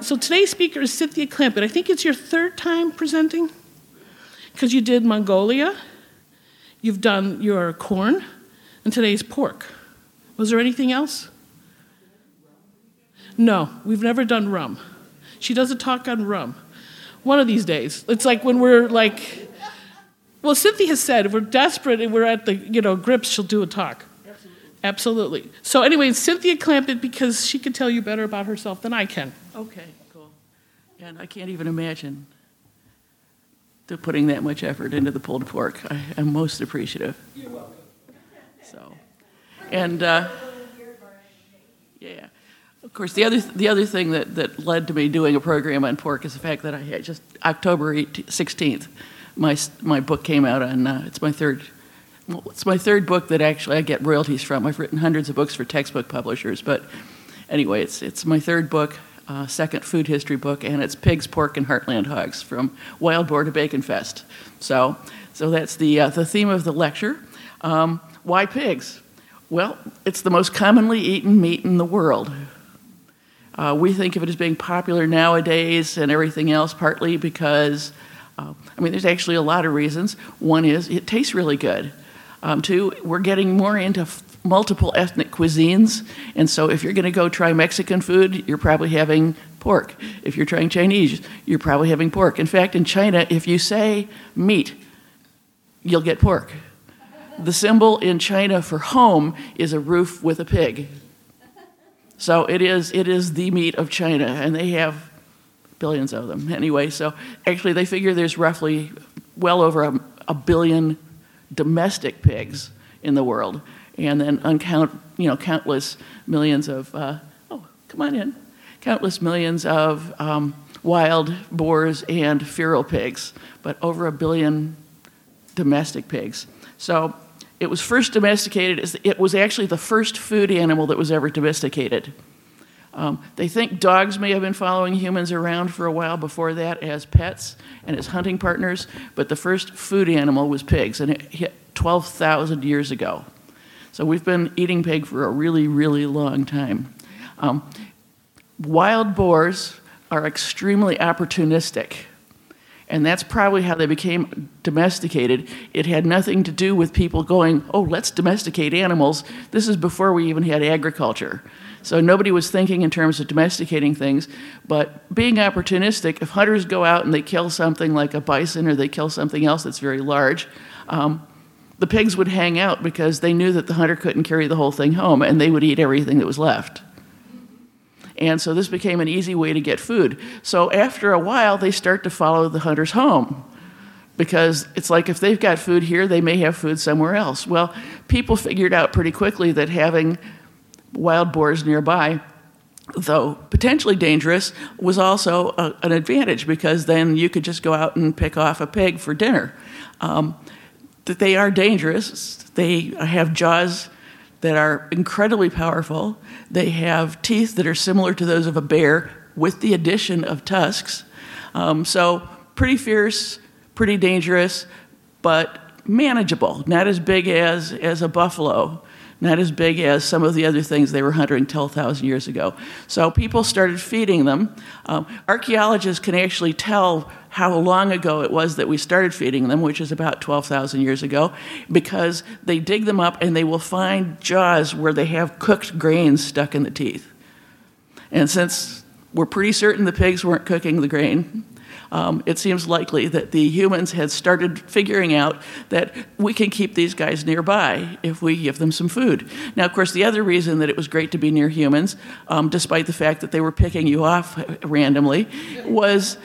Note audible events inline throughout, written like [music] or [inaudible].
so today's speaker is Cynthia Clampitt. I think it's your third time presenting because you did Mongolia, you've done your corn, and today's pork. Was there anything else? No, we've never done rum. She does a talk on rum. One of these days. It's like when we're like, well, Cynthia has said if we're desperate and we're at the you know grips, she'll do a talk. Absolutely. So anyway, Cynthia Clampitt because she can tell you better about herself than I can. Okay, cool. And I can't even imagine to putting that much effort into the pulled pork. I am most appreciative. You're welcome. So, and uh, yeah, of course, the other the other thing that, that led to me doing a program on pork is the fact that I had just October 16th, my my book came out on. Uh, it's my third. Well, it's my third book that actually I get royalties from. I've written hundreds of books for textbook publishers, but anyway, it's it's my third book, uh, second food history book, and it's pigs, pork, and heartland hogs from wild boar to Baconfest. So, so that's the uh, the theme of the lecture. Um, why pigs? Well, it's the most commonly eaten meat in the world. Uh, we think of it as being popular nowadays and everything else, partly because, uh, I mean, there's actually a lot of reasons. One is it tastes really good. Um, two, we're getting more into f- multiple ethnic cuisines, and so if you're going to go try Mexican food, you're probably having pork. If you're trying Chinese, you're probably having pork. In fact, in China, if you say meat, you'll get pork. The symbol in China for home is a roof with a pig. So it is, it is the meat of China, and they have billions of them. Anyway, so actually, they figure there's roughly well over a, a billion domestic pigs in the world, and then uncount, you know, countless millions of, uh, oh, come on in, countless millions of um, wild boars and feral pigs, but over a billion domestic pigs. So it was first domesticated, it was actually the first food animal that was ever domesticated. Um, they think dogs may have been following humans around for a while before that as pets and as hunting partners, but the first food animal was pigs, and it hit 12,000 years ago. So we've been eating pig for a really, really long time. Um, wild boars are extremely opportunistic. And that's probably how they became domesticated. It had nothing to do with people going, oh, let's domesticate animals. This is before we even had agriculture. So nobody was thinking in terms of domesticating things. But being opportunistic, if hunters go out and they kill something like a bison or they kill something else that's very large, um, the pigs would hang out because they knew that the hunter couldn't carry the whole thing home and they would eat everything that was left. And so this became an easy way to get food. So after a while, they start to follow the hunters home because it's like if they've got food here, they may have food somewhere else. Well, people figured out pretty quickly that having wild boars nearby, though potentially dangerous, was also a, an advantage because then you could just go out and pick off a pig for dinner. Um, that they are dangerous. They have jaws that are incredibly powerful. They have teeth that are similar to those of a bear with the addition of tusks. Um, so, pretty fierce, pretty dangerous, but manageable. Not as big as, as a buffalo, not as big as some of the other things they were hunting 12,000 years ago. So, people started feeding them. Um, archaeologists can actually tell how long ago it was that we started feeding them, which is about 12,000 years ago, because they dig them up and they will find jaws where they have cooked grains stuck in the teeth. And since we're pretty certain the pigs weren't cooking the grain, um, it seems likely that the humans had started figuring out that we can keep these guys nearby if we give them some food. Now, of course, the other reason that it was great to be near humans, um, despite the fact that they were picking you off randomly, was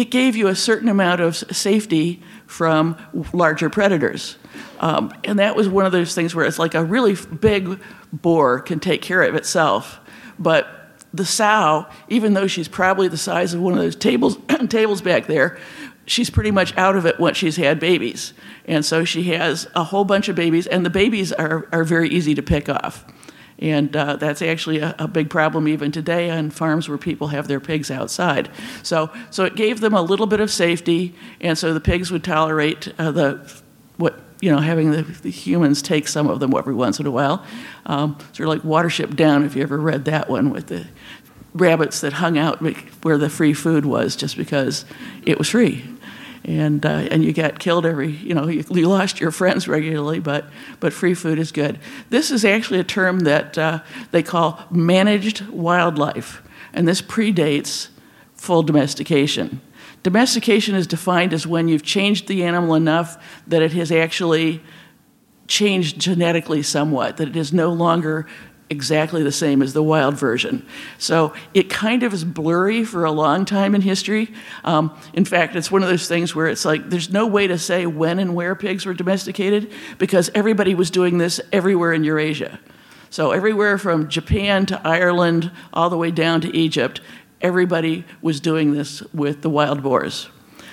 it gave you a certain amount of safety from larger predators. Um, and that was one of those things where it's like a really big boar can take care of itself, but the sow, even though she's probably the size of one of those tables, [clears throat] tables back there, she's pretty much out of it once she's had babies. And so she has a whole bunch of babies, and the babies are, are very easy to pick off. And uh, that's actually a, a, big problem even today on farms where people have their pigs outside. So, so it gave them a little bit of safety, and so the pigs would tolerate uh, the what you know having the, the, humans take some of them every once in a while. Um, sort of like Watership Down, if you ever read that one with the rabbits that hung out where the free food was just because it was free. And, uh, and you got killed every, you know, you, you, lost your friends regularly, but, but free food is good. This is actually a term that uh, they call managed wildlife, and this predates full domestication. Domestication is defined as when you've changed the animal enough that it has actually changed genetically somewhat, that it is no longer exactly the same as the wild version. So it kind of is blurry for a long time in history. Um, in fact, it's one of those things where it's like there's no way to say when and where pigs were domesticated because everybody was doing this everywhere in Eurasia. So everywhere from Japan to Ireland, all the way down to Egypt, everybody was doing this with the wild boars.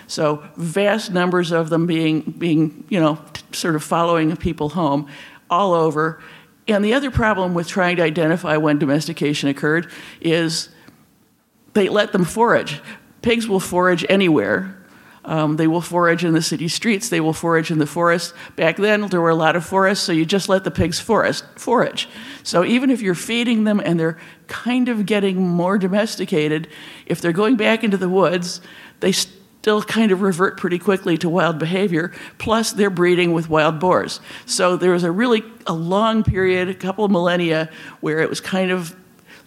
So vast numbers of them being, being you know, sort of following people home all over. And the other problem with trying to identify when domestication occurred is they let them forage. Pigs will forage anywhere. Um, they will forage in the city streets. They will forage in the forest. Back then, there were a lot of forests, so you just let the pigs forest, forage. So even if you're feeding them and they're kind of getting more domesticated, if they're going back into the woods, they still kind of revert pretty quickly to wild behavior, plus they're breeding with wild boars. So there was a really a long period, a couple of millennia, where it was kind of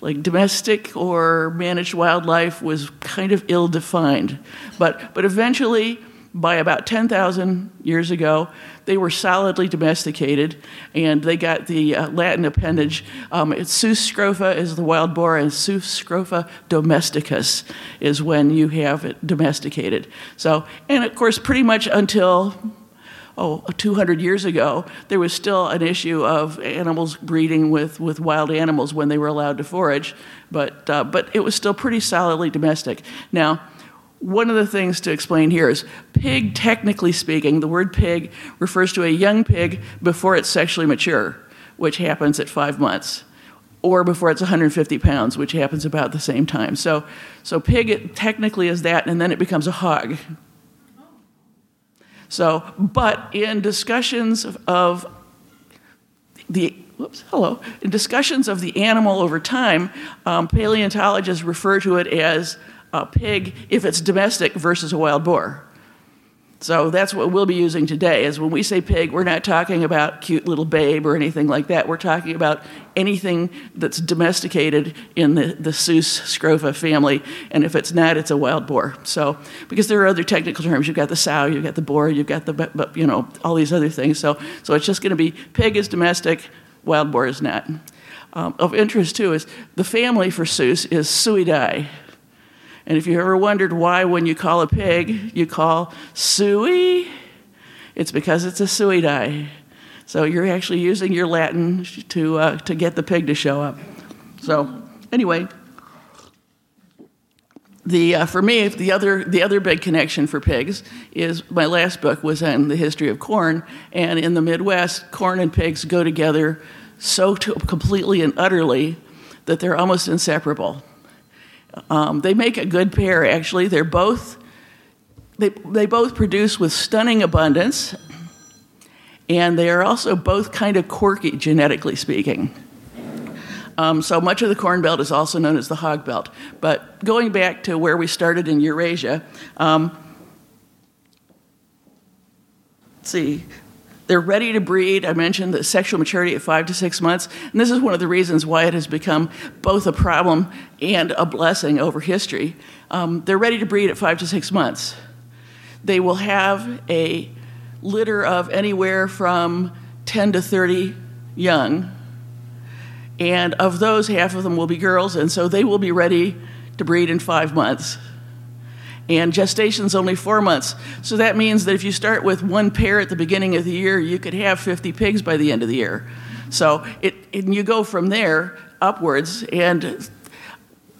like domestic or managed wildlife was kind of ill defined. But, but eventually, by about 10,000 years ago, they were solidly domesticated, and they got the uh, Latin appendage. Um, Sus scrofa is the wild boar, and Sus scrofa domesticus is when you have it domesticated. So, and of course, pretty much until oh, 200 years ago, there was still an issue of animals breeding with, with wild animals when they were allowed to forage, but, uh, but it was still pretty solidly domestic. Now, one of the things to explain here is pig, technically speaking, the word pig refers to a young pig before it's sexually mature, which happens at five months, or before it's 150 pounds, which happens about the same time. So, so pig technically is that, and then it becomes a hog. So, but in discussions of the whoops, hello, in discussions of the animal over time, um, paleontologists refer to it as a pig if it's domestic versus a wild boar. So that's what we'll be using today. Is when we say pig, we're not talking about cute little babe or anything like that. We're talking about anything that's domesticated in the, the Sus scrofa family, and if it's not, it's a wild boar. So because there are other technical terms, you've got the sow, you've got the boar, you've got the you know all these other things. So so it's just going to be pig is domestic, wild boar is not. Um, of interest too is the family for Sus is Suidae. And if you ever wondered why, when you call a pig, you call sui, it's because it's a suidae. So you're actually using your Latin to, uh, to get the pig to show up. So, anyway, the, uh, for me, the other, the other big connection for pigs is my last book was on the history of corn. And in the Midwest, corn and pigs go together so to, completely and utterly that they're almost inseparable. Um, they make a good pair, actually. They're both, they, they both produce with stunning abundance, and they are also both kind of quirky, genetically speaking. Um, so much of the Corn Belt is also known as the Hog Belt. But going back to where we started in Eurasia, um, see, they're ready to breed. I mentioned the sexual maturity at five to six months. And this is one of the reasons why it has become both a problem and a blessing over history. Um, they're ready to breed at five to six months. They will have a litter of anywhere from 10 to 30 young. And of those, half of them will be girls, and so they will be ready to breed in five months and gestation's only four months. So that means that if you start with one pair at the beginning of the year, you could have 50 pigs by the end of the year. So it, and you go from there upwards, and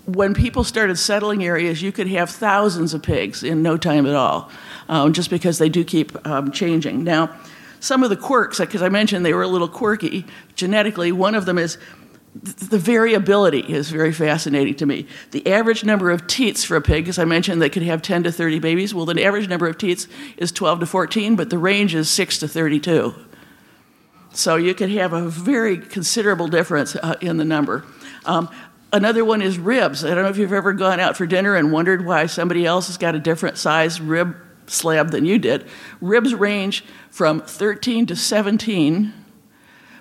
when people started settling areas, you could have thousands of pigs in no time at all, um, just because they do keep um, changing. Now, some of the quirks, because I mentioned they were a little quirky genetically, one of them is the variability is very fascinating to me. The average number of teats for a pig, as I mentioned, they could have 10 to 30 babies. Well, the average number of teats is 12 to 14, but the range is 6 to 32. So you could have a very considerable difference uh, in the number. Um, Another one is ribs. I don't know if you've ever gone out for dinner and wondered why somebody else has got a different size rib slab than you did. Ribs range from 13 to 17,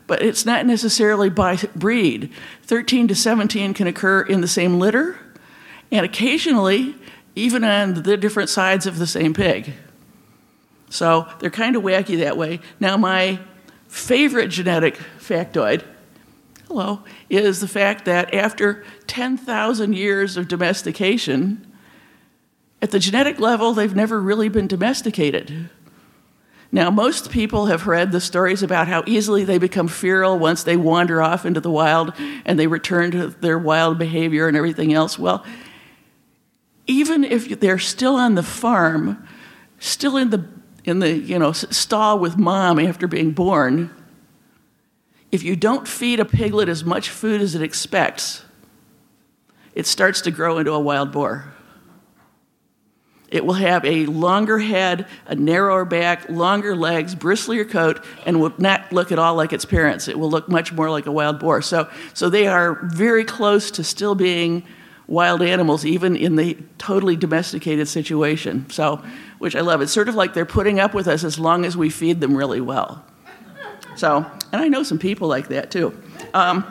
but it's not necessarily by breed. 13 to 17 can occur in the same litter, and occasionally even on the different sides of the same pig. So they're kind of wacky that way. Now, my favorite genetic factoid, hello, is the fact that after 10,000 years of domestication, at the genetic level, they've never really been domesticated. Now, most people have read the stories about how easily they become feral once they wander off into the wild and they return to their wild behavior and everything else. Well, even if they're still on the farm, still in the in the you know stall with mom after being born, if you don't feed a piglet as much food as it expects, it starts to grow into a wild boar. It will have a longer head, a narrower back, longer legs, bristlier coat, and will not look at all like its parents. It will look much more like a wild boar. So, so they are very close to still being wild animals, even in the totally domesticated situation. So, which I love. It's sort of like they're putting up with us as long as we feed them really well. So, and I know some people like that too. Um,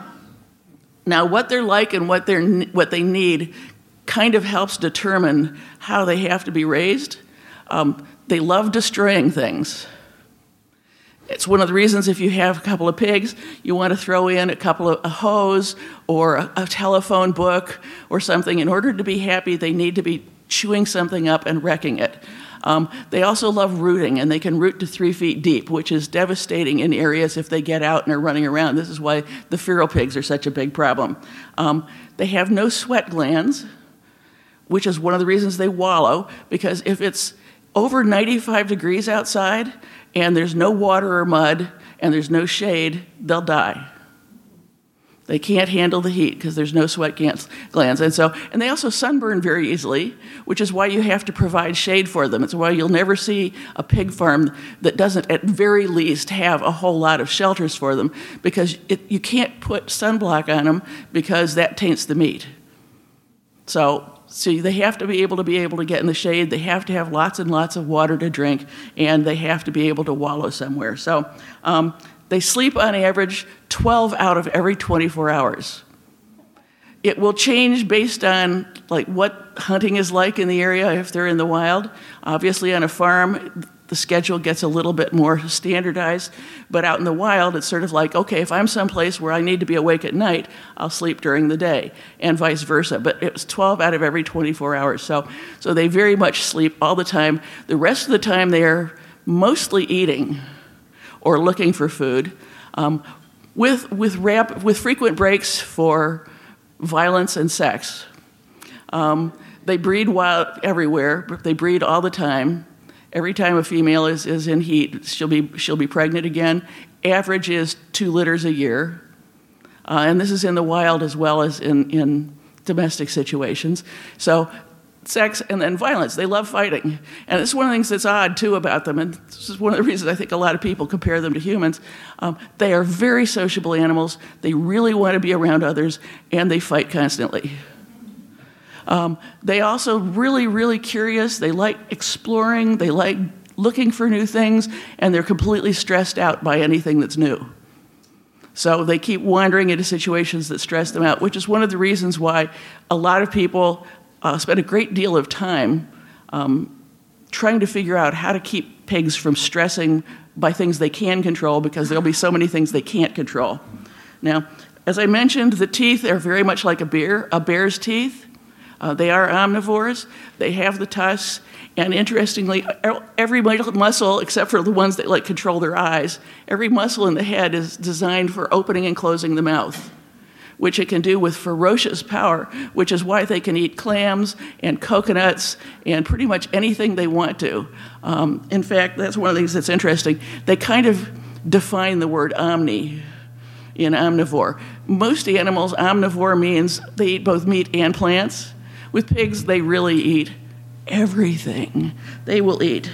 now, what they're like and what, they're, what they need kind of helps determine how they have to be raised. Um, they love destroying things. It's one of the reasons if you have a couple of pigs, you want to throw in a couple of a hose or a, a telephone book or something. In order to be happy, they need to be chewing something up and wrecking it. Um, they also love rooting, and they can root to three feet deep, which is devastating in areas if they get out and are running around. This is why the feral pigs are such a big problem. Um, they have no sweat glands, which is one of the reasons they wallow, because if it's over 95 degrees outside, and there's no water or mud and there's no shade, they'll die. They can't handle the heat because there's no sweat glands. And so, and they also sunburn very easily, which is why you have to provide shade for them. It's why you'll never see a pig farm that doesn't, at very least, have a whole lot of shelters for them because it, you can't put sunblock on them because that taints the meat. So so they have to be able to be able to get in the shade. They have to have lots and lots of water to drink, and they have to be able to wallow somewhere. So um, they sleep on average 12 out of every 24 hours. It will change based on like what hunting is like in the area if they're in the wild. Obviously, on a farm, the schedule gets a little bit more standardized. But out in the wild, it's sort of like, okay, if I'm someplace where I need to be awake at night, I'll sleep during the day, and vice versa. But it's 12 out of every 24 hours. So, so they very much sleep all the time. The rest of the time, they are mostly eating or looking for food, um, with, with, rap, with frequent breaks for violence and sex. Um, they breed wild everywhere, they breed all the time. Every time a female is, is in heat, she'll be, she'll be pregnant again. Average is two litters a year. Uh, and this is in the wild as well as in, in domestic situations. So, sex and then violence. They love fighting. And it's one of the things that's odd, too, about them. And this is one of the reasons I think a lot of people compare them to humans. Um, they are very sociable animals. They really want to be around others, and they fight constantly. Um, they also really, really curious. They like exploring. They like looking for new things, and they're completely stressed out by anything that's new. So they keep wandering into situations that stress them out, which is one of the reasons why a lot of people uh, spend a great deal of time um, trying to figure out how to keep pigs from stressing by things they can control because there'll be so many things they can't control. Now, as I mentioned, the teeth are very much like a bear, a bear's teeth. Uh, they are omnivores, they have the tusks, and interestingly, every muscle, except for the ones that like control their eyes, every muscle in the head is designed for opening and closing the mouth, which it can do with ferocious power, which is why they can eat clams and coconuts and pretty much anything they want to. Um, in fact, that's one of the things that's interesting. They kind of define the word omni in omnivore. Most animals, omnivore means they eat both meat and plants. With pigs, they really eat everything. They will eat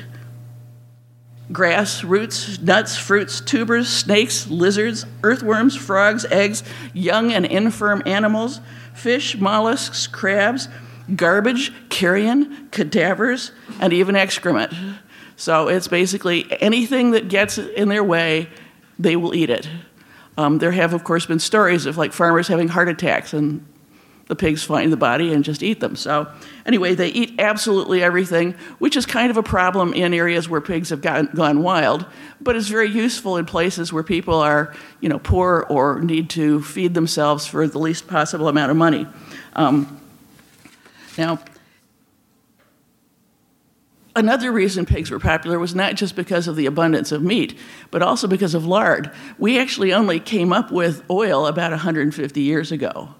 grass, roots, nuts, fruits, tubers, snakes, lizards, earthworms, frogs, eggs, young and infirm animals, fish, mollusks, crabs, garbage, carrion, cadavers, and even excrement. So it's basically anything that gets in their way, they will eat it. Um, there have, of course, been stories of like farmers having heart attacks and the pigs find the body and just eat them. So, anyway, they eat absolutely everything, which is kind of a problem in areas where pigs have gotten, gone wild, but it's very useful in places where people are, you know, poor or need to feed themselves for the least possible amount of money. Um, now, another reason pigs were popular was not just because of the abundance of meat, but also because of lard. We actually only came up with oil about 150 years ago.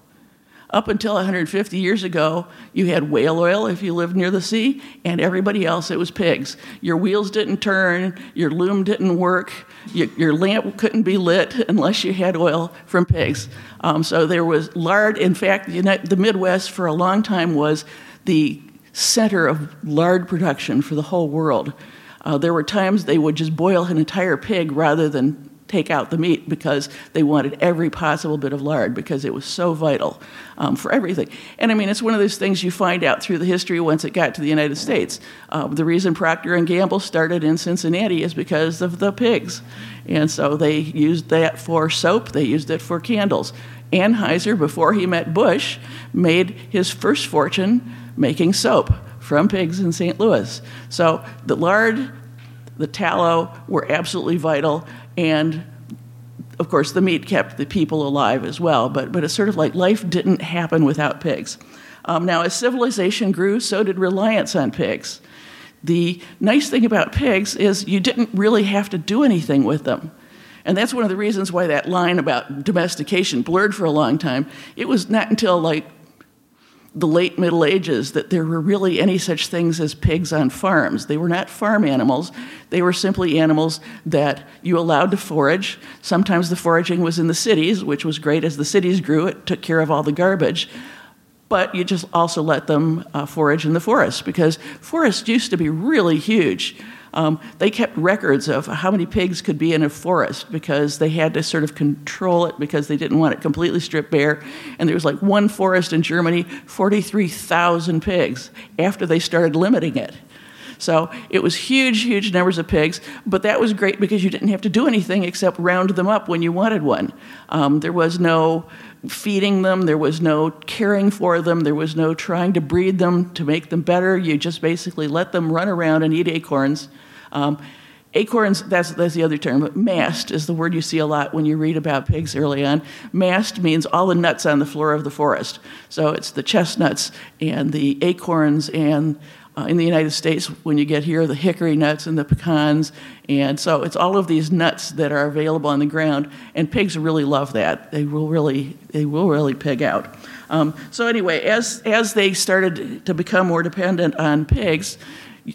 Up until 150 years ago, you had whale oil if you lived near the sea, and everybody else it was pigs. Your wheels didn't turn, your loom didn't work, your, your lamp couldn't be lit unless you had oil from pigs. Um, so there was lard. In fact, the Midwest for a long time was the center of lard production for the whole world. Uh, there were times they would just boil an entire pig rather than take out the meat because they wanted every possible bit of lard because it was so vital um, for everything. And I mean, it's one of those things you find out through the history once it got to the United States. Uh, the reason Procter and Gamble started in Cincinnati is because of the pigs, and so they used that for soap. They used it for candles. Anheuser, before he met Busch, made his first fortune making soap from pigs in St. Louis. So the lard, the tallow were absolutely vital, and of course the meat kept the people alive as well. But but it's sort of like life didn't happen without pigs. Um, now, as civilization grew, so did reliance on pigs. The nice thing about pigs is you didn't really have to do anything with them. And that's one of the reasons why that line about domestication blurred for a long time. It was not until like the late Middle Ages that there were really any such things as pigs on farms. They were not farm animals, they were simply animals that you allowed to forage. Sometimes the foraging was in the cities, which was great as the cities grew, it took care of all the garbage. But you just also let them uh, forage in the forest because forests used to be really huge. Um, they kept records of how many pigs could be in a forest because they had to sort of control it because they didn't want it completely stripped bare. And there was like one forest in Germany, 43,000 pigs after they started limiting it. So it was huge, huge numbers of pigs, but that was great because you didn't have to do anything except round them up when you wanted one. Um, there was no feeding them, there was no caring for them, there was no trying to breed them to make them better. You just basically let them run around and eat acorns um, acorns, that's, that's the other term, but mast is the word you see a lot when you read about pigs early on. Mast means all the nuts on the floor of the forest. So it's the chestnuts and the acorns and uh, in the United States, when you get here, the hickory nuts and the pecans. And so it's all of these nuts that are available on the ground, and pigs really love that. They will really, they will really pig out. Um, so anyway, as, as they started to become more dependent on pigs,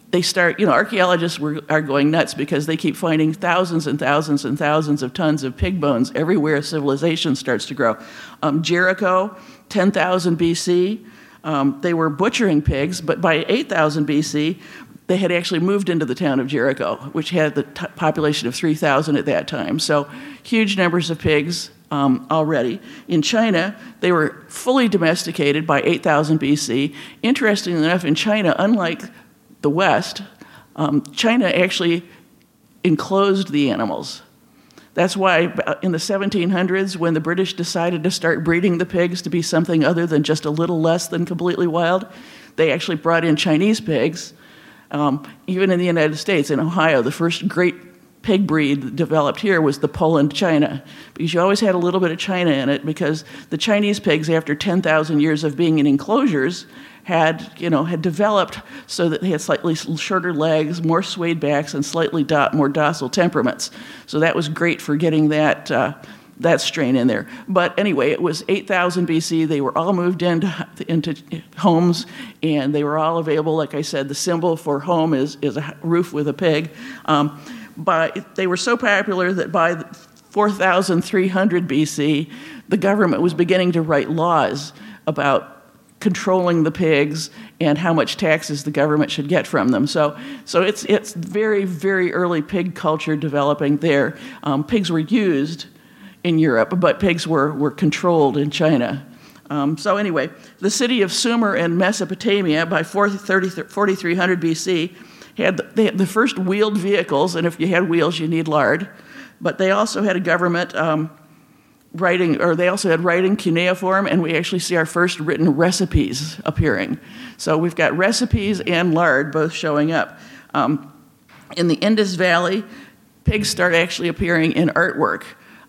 they start, you know, archaeologists were, are going nuts because they keep finding thousands and thousands and thousands of tons of pig bones everywhere civilization starts to grow. Um, Jericho, 10,000 BC, um, they were butchering pigs, but by 8,000 BC, they had actually moved into the town of Jericho, which had the t- population of 3,000 at that time. So huge numbers of pigs um, already. In China, they were fully domesticated by 8000 BC. Interestingly enough, in China, unlike the West, um, China actually enclosed the animals. That's why uh, in the 1700s, when the British decided to start breeding the pigs to be something other than just a little less than completely wild, they actually brought in Chinese pigs. Um, even in the United States, in Ohio, the first great pig breed developed here was the Poland China, because you always had a little bit of China in it, because the Chinese pigs, after 10,000 years of being in enclosures, had, you know, had developed so that they had slightly shorter legs, more swayed backs, and slightly do- more docile temperaments. So that was great for getting that. Uh, that strain in there. But anyway, it was 8000 BC. They were all moved into, into homes and they were all available. Like I said, the symbol for home is, is a roof with a pig. Um, but they were so popular that by 4300 BC, the government was beginning to write laws about controlling the pigs and how much taxes the government should get from them. So, so it's, it's very, very early pig culture developing there. Um, pigs were used in Europe, but pigs were, were controlled in China. Um, so, anyway, the city of Sumer in Mesopotamia by 4300 BC had the, they had the first wheeled vehicles, and if you had wheels, you need lard. But they also had a government um, writing, or they also had writing cuneiform, and we actually see our first written recipes appearing. So we've got recipes and lard both showing up. Um, in the Indus Valley, pigs start actually appearing in artwork.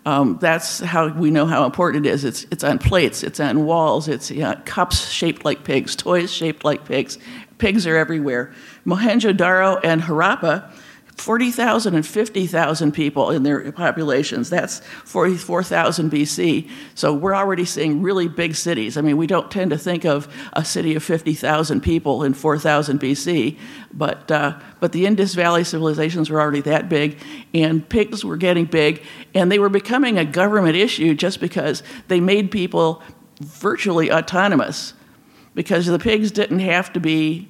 Um, that's how we know how important it is. It's, it's on plates, it's on walls, it's you know, cups shaped like pigs, toys shaped like pigs. Pigs are everywhere. Mohenjo-Daro and Harappa 40,000 and 50,000 people in their populations. That's 44,000 BC. So we're already seeing really big cities. I mean, we don't tend to think of a city of 50,000 people in 4,000 BC, but, uh, but the Indus Valley civilizations were already that big, and pigs were getting big, and they were becoming a government issue just because they made people virtually autonomous because the pigs didn't have to be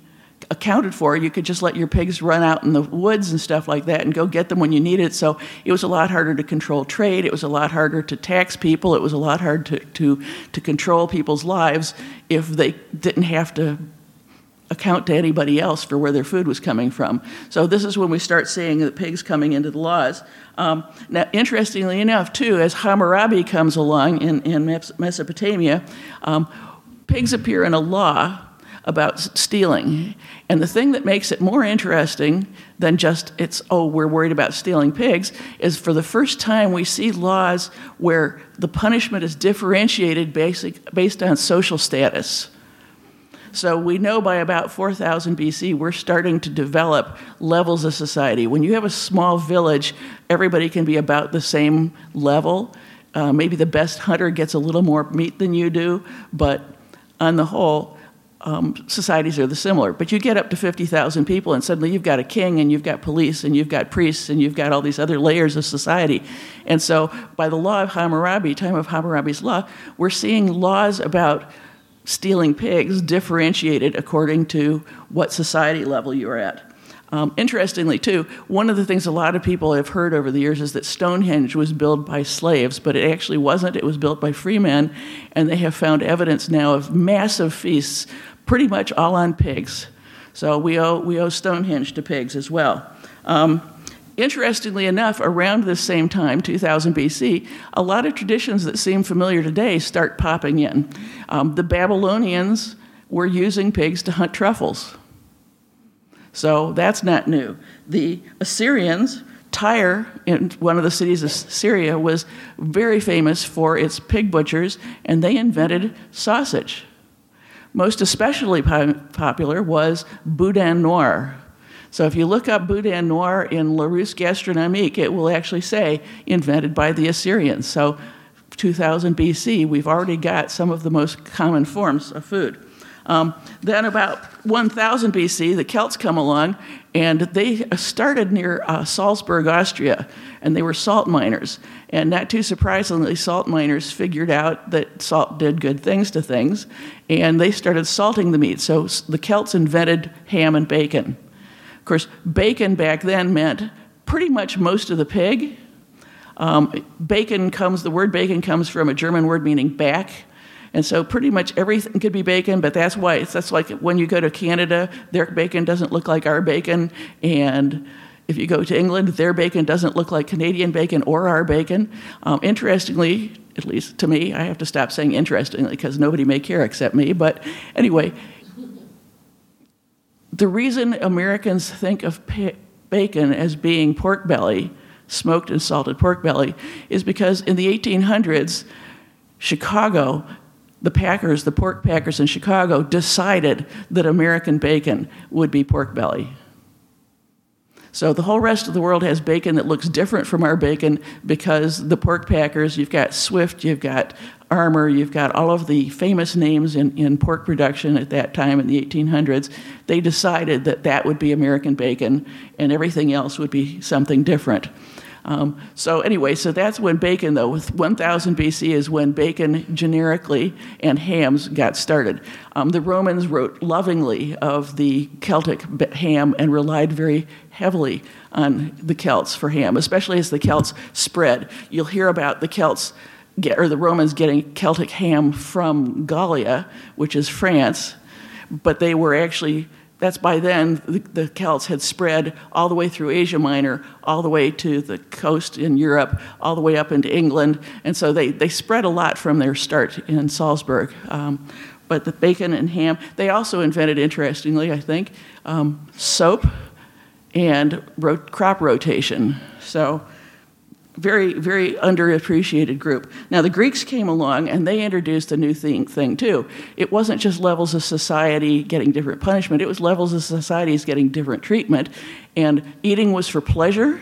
accounted for. You could just let your pigs run out in the woods and stuff like that and go get them when you need it. So it was a lot harder to control trade. It was a lot harder to tax people. It was a lot harder to, to, to control people's lives if they didn't have to account to anybody else for where their food was coming from. So this is when we start seeing the pigs coming into the laws. Um, now, interestingly enough, too, as Hammurabi comes along in, in Mesopotamia, um, pigs appear in a law about stealing. And the thing that makes it more interesting than just it's, oh, we're worried about stealing pigs, is for the first time we see laws where the punishment is differentiated basic, based on social status. So we know by about 4000 BC, we're starting to develop levels of society. When you have a small village, everybody can be about the same level. Uh, maybe the best hunter gets a little more meat than you do, but on the whole, um, societies are the similar. But you get up to 50,000 people, and suddenly you've got a king, and you've got police, and you've got priests, and you've got all these other layers of society. And so, by the law of Hammurabi, time of Hammurabi's law, we're seeing laws about stealing pigs differentiated according to what society level you're at. Um, interestingly, too, one of the things a lot of people have heard over the years is that Stonehenge was built by slaves, but it actually wasn't. It was built by free men, and they have found evidence now of massive feasts pretty much all on pigs. So we owe, we owe Stonehenge to pigs as well. Um, interestingly enough, around this same time, 2000 BC, a lot of traditions that seem familiar today start popping in. Um, the Babylonians were using pigs to hunt truffles. So that's not new. The Assyrians, Tyre, in one of the cities of Syria, was very famous for its pig butchers, and they invented sausage. Most especially po- popular was boudin noir. So if you look up boudin noir in Larousse Gastronomique, it will actually say invented by the Assyrians. So 2000 BC, we've already got some of the most common forms of food. Um, then, about 1000 BC, the Celts come along and they started near uh, Salzburg, Austria, and they were salt miners. And not too surprisingly, salt miners figured out that salt did good things to things, and they started salting the meat. So the Celts invented ham and bacon. Of course, bacon back then meant pretty much most of the pig. Um, bacon comes, the word bacon comes from a German word meaning back. And so pretty much everything could be bacon, but that's why it's, that's like when you go to Canada, their bacon doesn't look like our bacon. And if you go to England, their bacon doesn't look like Canadian bacon or our bacon. Um, interestingly, at least to me, I have to stop saying interestingly because nobody may care except me. But anyway, the reason Americans think of pa- bacon as being pork belly, smoked and salted pork belly, is because in the 1800s, Chicago the Packers, the pork packers in Chicago, decided that American bacon would be pork belly. So the whole rest of the world has bacon that looks different from our bacon because the pork packers, you've got Swift, you've got Armour, you've got all of the famous names in, in pork production at that time in the 1800s. They decided that that would be American bacon and everything else would be something different. Um, so anyway, so that's when bacon, though, with 1000 BC is when bacon generically and hams got started. Um, the Romans wrote lovingly of the Celtic ham and relied very heavily on the Celts for ham, especially as the Celts spread. You'll hear about the Celts get, or the Romans getting Celtic ham from Gallia, which is France, but they were actually that's by then the, the, Celts had spread all the way through Asia Minor, all the way to the coast in Europe, all the way up into England, and so they, they spread a lot from their start in Salzburg. Um, but the bacon and ham, they also invented, interestingly, I think, um, soap and ro- crop rotation. So very, very underappreciated group. Now, the Greeks came along and they introduced a new thing, thing too. It wasn't just levels of society getting different punishment, it was levels of societies getting different treatment. And eating was for pleasure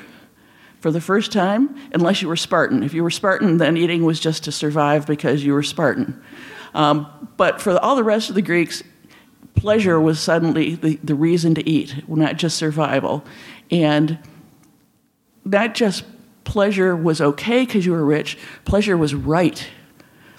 for the first time, unless you were Spartan. If you were Spartan, then eating was just to survive because you were Spartan. Um, but for all the rest of the Greeks, pleasure was suddenly the, the reason to eat, not just survival. And not just pleasure was okay because you were rich, pleasure was right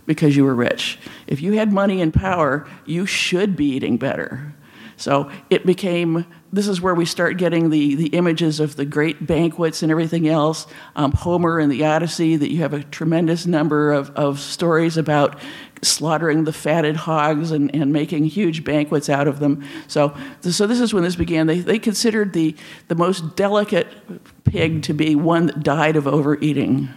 because you were rich. If you had money and power, you should be eating better. So it became this is where we start getting the, the images of the great banquets and everything else. Um, Homer and the Odyssey, that you have a tremendous number of, of stories about slaughtering the fatted hogs and, and making huge banquets out of them. So, so this is when this began. They, they considered the, the most delicate pig to be one that died of overeating.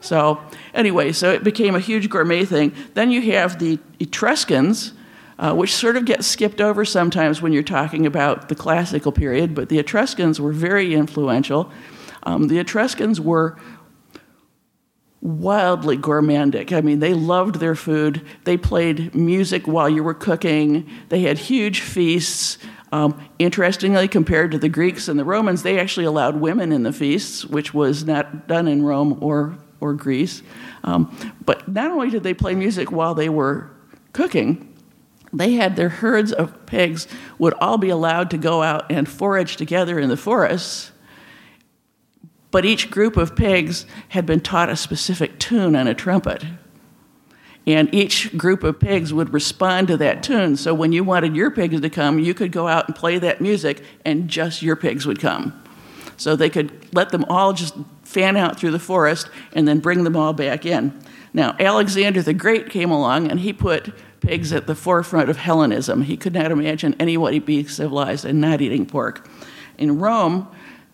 So, anyway, so it became a huge gourmet thing. Then you have the Etruscans, uh, which sort of gets skipped over sometimes when you're talking about the classical period, but the Etruscans were very influential. Um, the Etruscans were wildly gourmandic. I mean, they loved their food. They played music while you were cooking. They had huge feasts. Um, interestingly, compared to the Greeks and the Romans, they actually allowed women in the feasts, which was not done in Rome or, or Greece. Um, but not only did they play music while they were cooking, they had their herds of pigs would all be allowed to go out and forage together in the forests but each group of pigs had been taught a specific tune on a trumpet. And each group of pigs would respond to that tune. So when you wanted your pigs to come, you could go out and play that music, and just your pigs would come. So they could let them all just fan out through the forest and then bring them all back in. Now, Alexander the Great came along and he put pigs at the forefront of Hellenism. He could not imagine anybody being civilized and not eating pork. In Rome,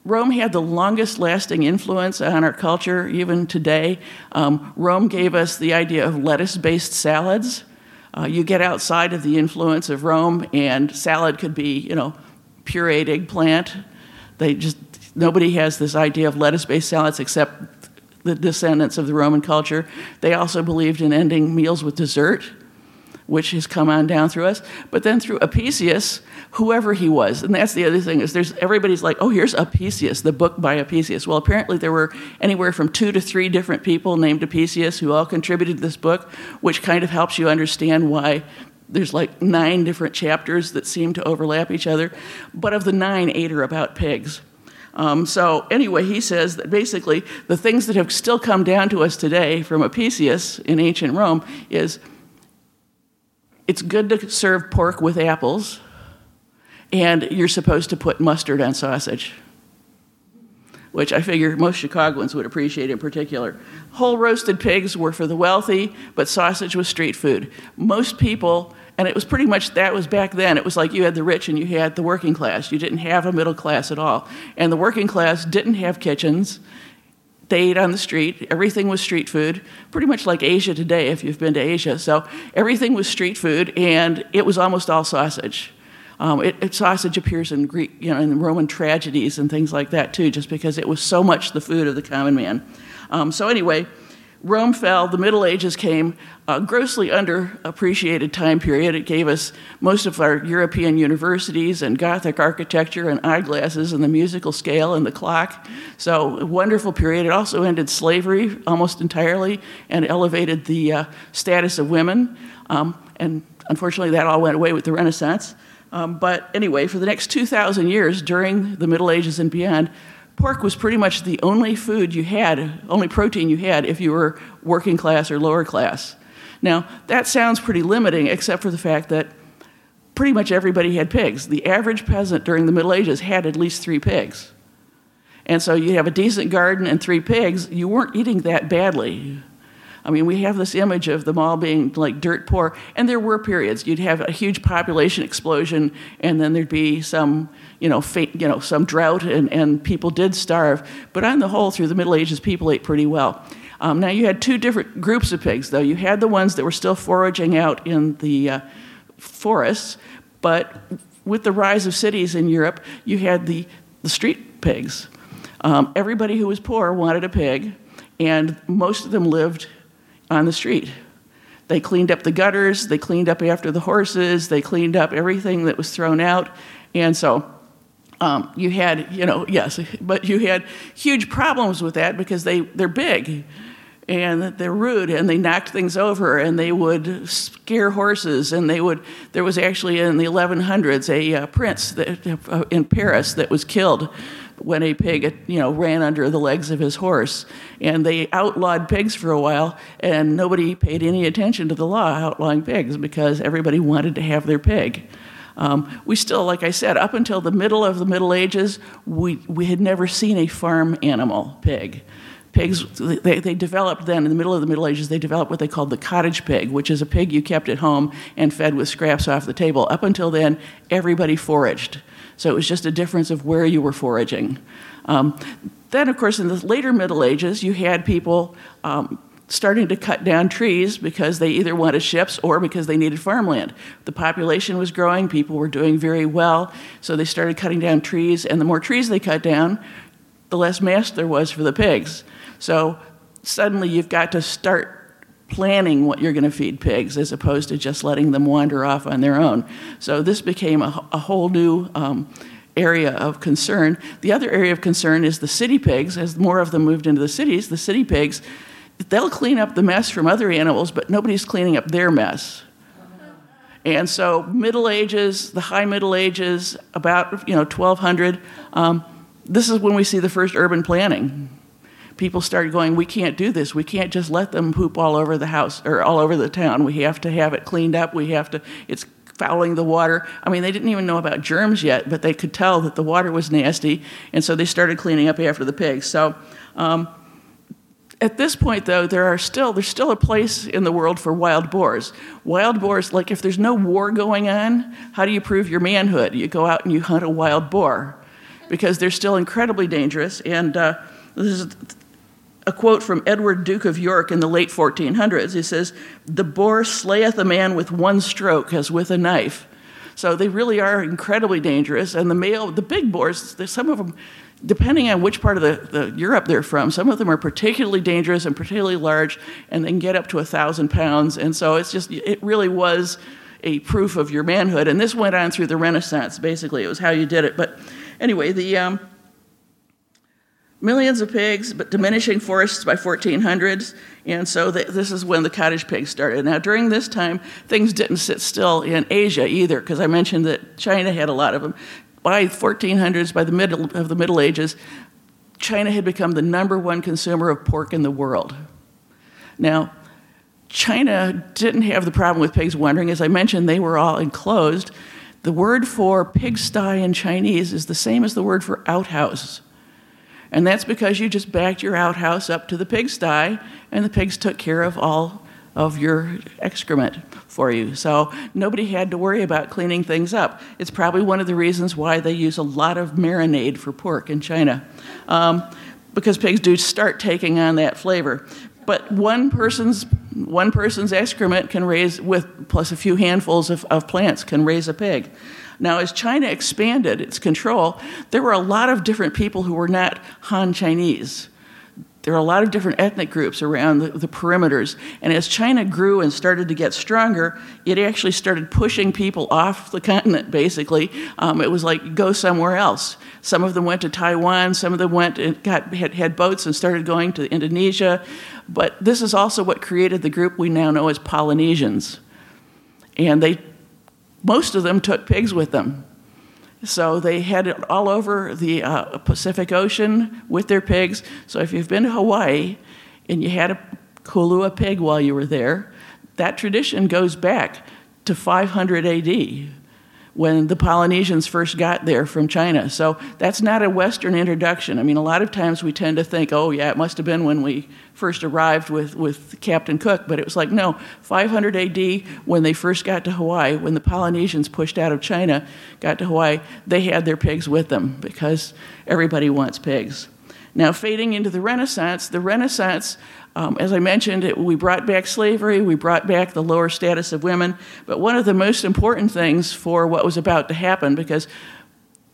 Rome had the longest lasting influence on our culture, even today. Um, Rome gave us the idea of lettuce based salads. Uh, you get outside of the influence of Rome, and salad could be, you know, pureed eggplant. They just, nobody has this idea of lettuce based salads except the descendants of the Roman culture. They also believed in ending meals with dessert which has come on down through us, but then through Apicius, whoever he was. And that's the other thing is there's everybody's like, oh, here's Apicius, the book by Apicius. Well, apparently there were anywhere from two to three different people named Apicius who all contributed to this book, which kind of helps you understand why there's like nine different chapters that seem to overlap each other. But of the nine, eight are about pigs. Um, so, anyway, he says that basically the things that have still come down to us today from Apicius in ancient Rome is it's good to serve pork with apples, and you're supposed to put mustard on sausage, which I figure most Chicagoans would appreciate in particular. Whole roasted pigs were for the wealthy, but sausage was street food. Most people, and it was pretty much that was back then, it was like you had the rich and you had the working class. You didn't have a middle class at all. And the working class didn't have kitchens they ate on the street. Everything was street food, pretty much like Asia today, if you've been to Asia. So everything was street food, and it was almost all sausage. Um, it, it, sausage appears in Greek, you know, in Roman tragedies and things like that too, just because it was so much the food of the common man. Um, so anyway, Rome fell, the Middle Ages came, a grossly underappreciated time period. It gave us most of our European universities and Gothic architecture and eyeglasses and the musical scale and the clock. So, a wonderful period. It also ended slavery almost entirely and elevated the uh, status of women. Um, and unfortunately, that all went away with the Renaissance. Um, but anyway, for the next 2,000 years, during the Middle Ages and beyond, pork was pretty much the only food you had, only protein you had if you were working class or lower class. Now, that sounds pretty limiting, except for the fact that pretty much everybody had pigs. The average peasant during the Middle Ages had at least three pigs. And so you have a decent garden and three pigs, you weren't eating that badly. I mean, we have this image of them all being like dirt poor, and there were periods. You'd have a huge population explosion, and then there'd be some, you know, you know, some drought, and, and people did starve. But on the whole, through the Middle Ages, people ate pretty well. Um, now, you had two different groups of pigs, though. You had the ones that were still foraging out in the uh, forests, but with the rise of cities in Europe, you had the, the street pigs. Um, everybody who was poor wanted a pig, and most of them lived on the street. They cleaned up the gutters, they cleaned up after the horses, they cleaned up everything that was thrown out. And so um, you had, you know, yes, but you had huge problems with that because they, they're big and they're rude and they knocked things over and they would scare horses and they would there was actually in the 1100s a uh, prince that, uh, in paris that was killed when a pig, you know, ran under the legs of his horse. And they outlawed pigs for a while, and nobody paid any attention to the law outlawing pigs because everybody wanted to have their pig. Um, we still, like I said, up until the middle of the Middle Ages, we, we had never seen a farm animal, pig. Pigs, they, they developed then, in the middle of the Middle Ages, they developed what they called the cottage pig, which is a pig you kept at home and fed with scraps off the table. Up until then, everybody foraged. So it was just a difference of where you were foraging. Um, then, of course, in the later Middle Ages, you had people um, starting to cut down trees because they either wanted ships or because they needed farmland. The population was growing, people were doing very well, so they started cutting down trees, and the more trees they cut down, the less mast there was for the pigs. So suddenly you've got to start planning what you're going to feed pigs as opposed to just letting them wander off on their own. So this became a, a whole new um, area of concern. The other area of concern is the city pigs. As more of them moved into the cities, the city pigs, they'll clean up the mess from other animals, but nobody's cleaning up their mess. And so, Middle Ages, the High Middle Ages, about you know 1200. Um, this is when we see the first urban planning people started going, we can't do this. We can't just let them poop all over the house or all over the town. We have to have it cleaned up. We have to, it's fouling the water. I mean, they didn't even know about germs yet, but they could tell that the water was nasty, and so they started cleaning up after the pigs. So, um, at this point, though, there are still there's still a place in the world for wild boars. Wild boars, like if there's no war going on, how do you prove your manhood? You go out and you hunt a wild boar, because they're still incredibly dangerous. And uh, this is a quote from Edward, Duke of York, in the late 1400s. He says, The boar slayeth a man with one stroke as with a knife. So they really are incredibly dangerous. And the male, the big boars, some of them, depending on which part of the, the Europe they're from, some of them are particularly dangerous and particularly large, and they can get up to a thousand pounds. And so it's just, it really was a proof of your manhood. And this went on through the Renaissance, basically. It was how you did it. But anyway, the. Um, millions of pigs, but diminishing forests by 1400s. And so the, this is when the cottage pigs started. Now, during this time, things didn't sit still in Asia either, because I mentioned that China had a lot of them. By 1400s, by the middle of the Middle Ages, China had become the number one consumer of pork in the world. Now, China didn't have the problem with pigs wandering. As I mentioned, they were all enclosed. The word for pigsty in Chinese is the same as the word for outhouse. And that's because you just backed your outhouse up to the pigsty, and the pigs took care of all of your excrement for you. So nobody had to worry about cleaning things up. It's probably one of the reasons why they use a lot of marinade for pork in China, um, because pigs do start taking on that flavor. But one person's one person's excrement can raise, with plus a few handfuls of, of plants, can raise a pig. Now, as China expanded its control, there were a lot of different people who were not Han Chinese. There were a lot of different ethnic groups around the, the, perimeters. And as China grew and started to get stronger, it actually started pushing people off the continent, basically. Um, it was like, go somewhere else. Some of them went to Taiwan, some of them went and got, had, had boats and started going to Indonesia. But this is also what created the group we now know as Polynesians. And they most of them took pigs with them. So they headed all over the uh, Pacific Ocean with their pigs. So if you've been to Hawaii and you had a Kalua pig while you were there, that tradition goes back to 500 AD when the Polynesians first got there from China. So that's not a Western introduction. I mean, a lot of times we tend to think, oh, yeah, it must have been when we first arrived with, with Captain Cook, but it was like, no, 500 AD, when they first got to Hawaii, when the Polynesians pushed out of China, got to Hawaii, they had their pigs with them because everybody wants pigs. Now, fading into the Renaissance, the Renaissance um, as I mentioned, it, we brought back slavery, we brought back the lower status of women, but one of the most important things for what was about to happen, because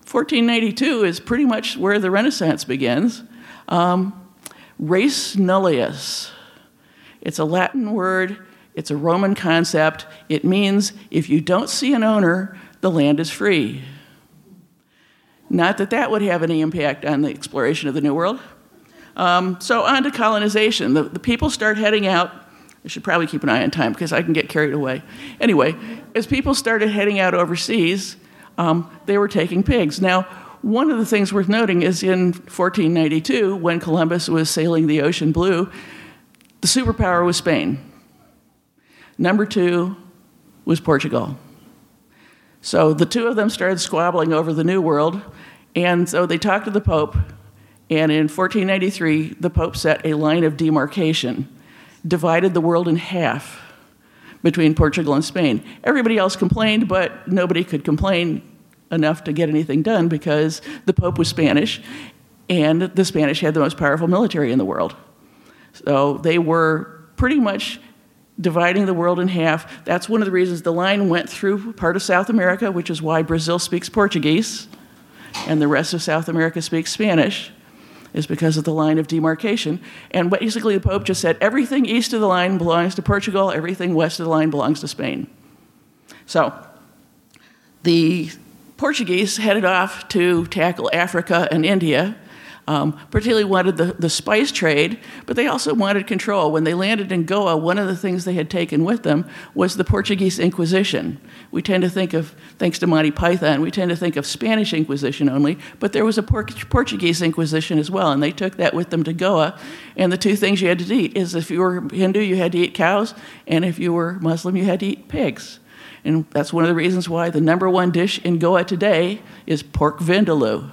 1492 is pretty much where the Renaissance begins, um, res nullius. It's a Latin word, it's a Roman concept. It means if you don't see an owner, the land is free. Not that that would have any impact on the exploration of the New World. Um, so on to colonization. The, the people start heading out. I should probably keep an eye on time because I can get carried away. Anyway, as people started heading out overseas, um, they were taking pigs. Now, one of the things worth noting is in 1492, when Columbus was sailing the ocean blue, the superpower was Spain. Number two was Portugal. So the two of them started squabbling over the New World, and so they talked to the Pope, and in 1493, the Pope set a line of demarcation, divided the world in half between Portugal and Spain. Everybody else complained, but nobody could complain enough to get anything done because the Pope was Spanish, and the Spanish had the most powerful military in the world. So they were pretty much dividing the world in half. That's one of the reasons the line went through part of South America, which is why Brazil speaks Portuguese, and the rest of South America speaks Spanish is because of the line of demarcation. And basically, the Pope just said everything east of the line belongs to Portugal, everything west of the line belongs to Spain. So the Portuguese headed off to tackle Africa and India um, particularly wanted the, the spice trade, but they also wanted control. When they landed in Goa, one of the things they had taken with them was the Portuguese Inquisition. We tend to think of, thanks to Monty Python, we tend to think of Spanish Inquisition only, but there was a Portuguese Inquisition as well, and they took that with them to Goa. And the two things you had to eat is if you were Hindu, you had to eat cows, and if you were Muslim, you had to eat pigs. And that's one of the reasons why the number one dish in Goa today is pork vindaloo.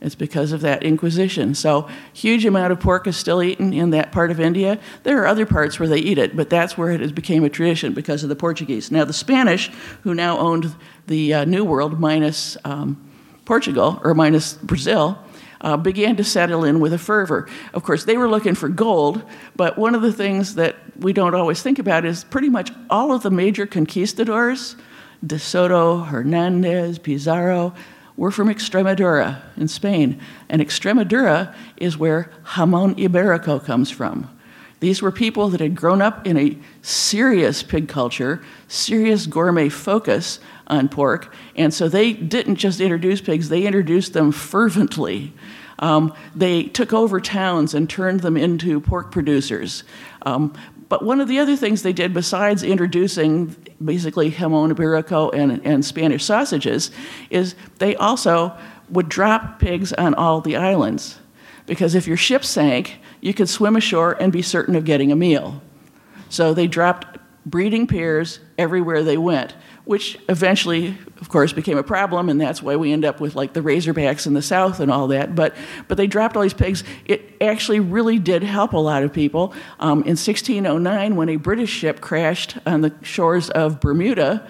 It's because of that Inquisition. So, huge amount of pork is still eaten in that part of India. There are other parts where they eat it, but that's where it became a tradition because of the Portuguese. Now, the Spanish, who now owned the uh, New World minus um, Portugal or minus Brazil, uh, began to settle in with a fervor. Of course, they were looking for gold, but one of the things that we don't always think about is pretty much all of the major conquistadors, De Soto, Hernandez, Pizarro, were from Extremadura in Spain. And Extremadura is where jamon iberico comes from. These were people that had grown up in a serious pig culture, serious gourmet focus on pork, and so they didn't just introduce pigs, they introduced them fervently. Um, they took over towns and turned them into pork producers. Um, but one of the other things they did, besides introducing basically jamon iberico and, and Spanish sausages, is they also would drop pigs on all the islands. Because if your ship sank, you could swim ashore and be certain of getting a meal. So they dropped breeding pairs everywhere they went which eventually, of course, became a problem, and that's why we end up with like the Razorbacks in the South and all that. But but they dropped all these pigs. It actually really did help a lot of people. Um, in 1609, when a British ship crashed on the shores of Bermuda.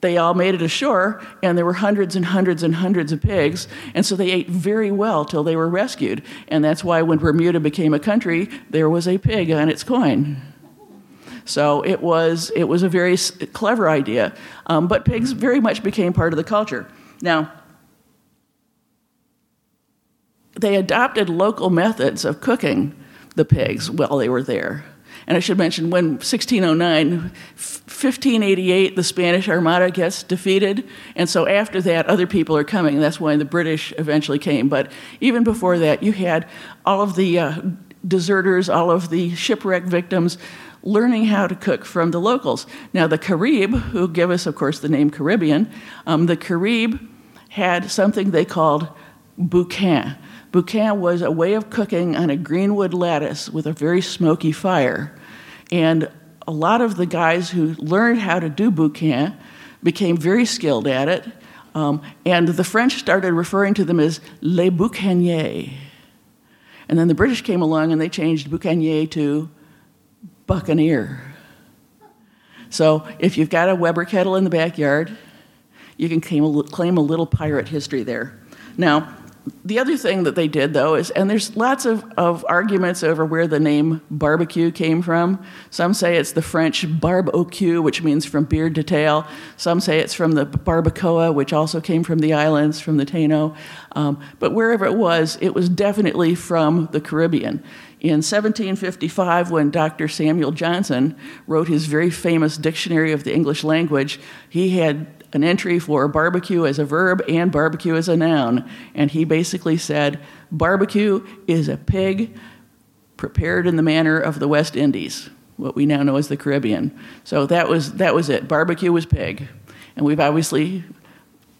They all made it ashore, and there were hundreds and hundreds and hundreds of pigs, and so they ate very well till they were rescued. And that's why when Bermuda became a country, there was a pig on its coin. So it was, it was a very clever idea. Um, but pigs very much became part of the culture. Now, they adopted local methods of cooking the pigs while they were there. And I should mention when 1609, 1588, the Spanish Armada gets defeated. And so after that, other people are coming. That's why the British eventually came. But even before that, you had all of the uh, deserters, all of the shipwreck victims learning how to cook from the locals. Now, the Carib, who give us, of course, the name Caribbean, um, the Carib had something they called boucan. Boucan was a way of cooking on a greenwood lattice with a very smoky fire. And a lot of the guys who learned how to do boucan became very skilled at it. Um, and the French started referring to them as les boucaniers. And then the British came along and they changed boucanier to buccaneer. So if you've got a Weber kettle in the backyard, you can claim a, claim a little pirate history there. Now, the other thing that they did, though, is, and there's lots of, of arguments over where the name barbecue came from. Some say it's the French barbe au cul, which means from beard to tail. Some say it's from the barbacoa, which also came from the islands, from the Taino. Um, but wherever it was, it was definitely from the Caribbean. In 1755, when Dr. Samuel Johnson wrote his very famous Dictionary of the English Language, he had an entry for barbecue as a verb and barbecue as a noun. And he basically said barbecue is a pig prepared in the manner of the West Indies, what we now know as the Caribbean. So that was, that was it. Barbecue was pig. And we've obviously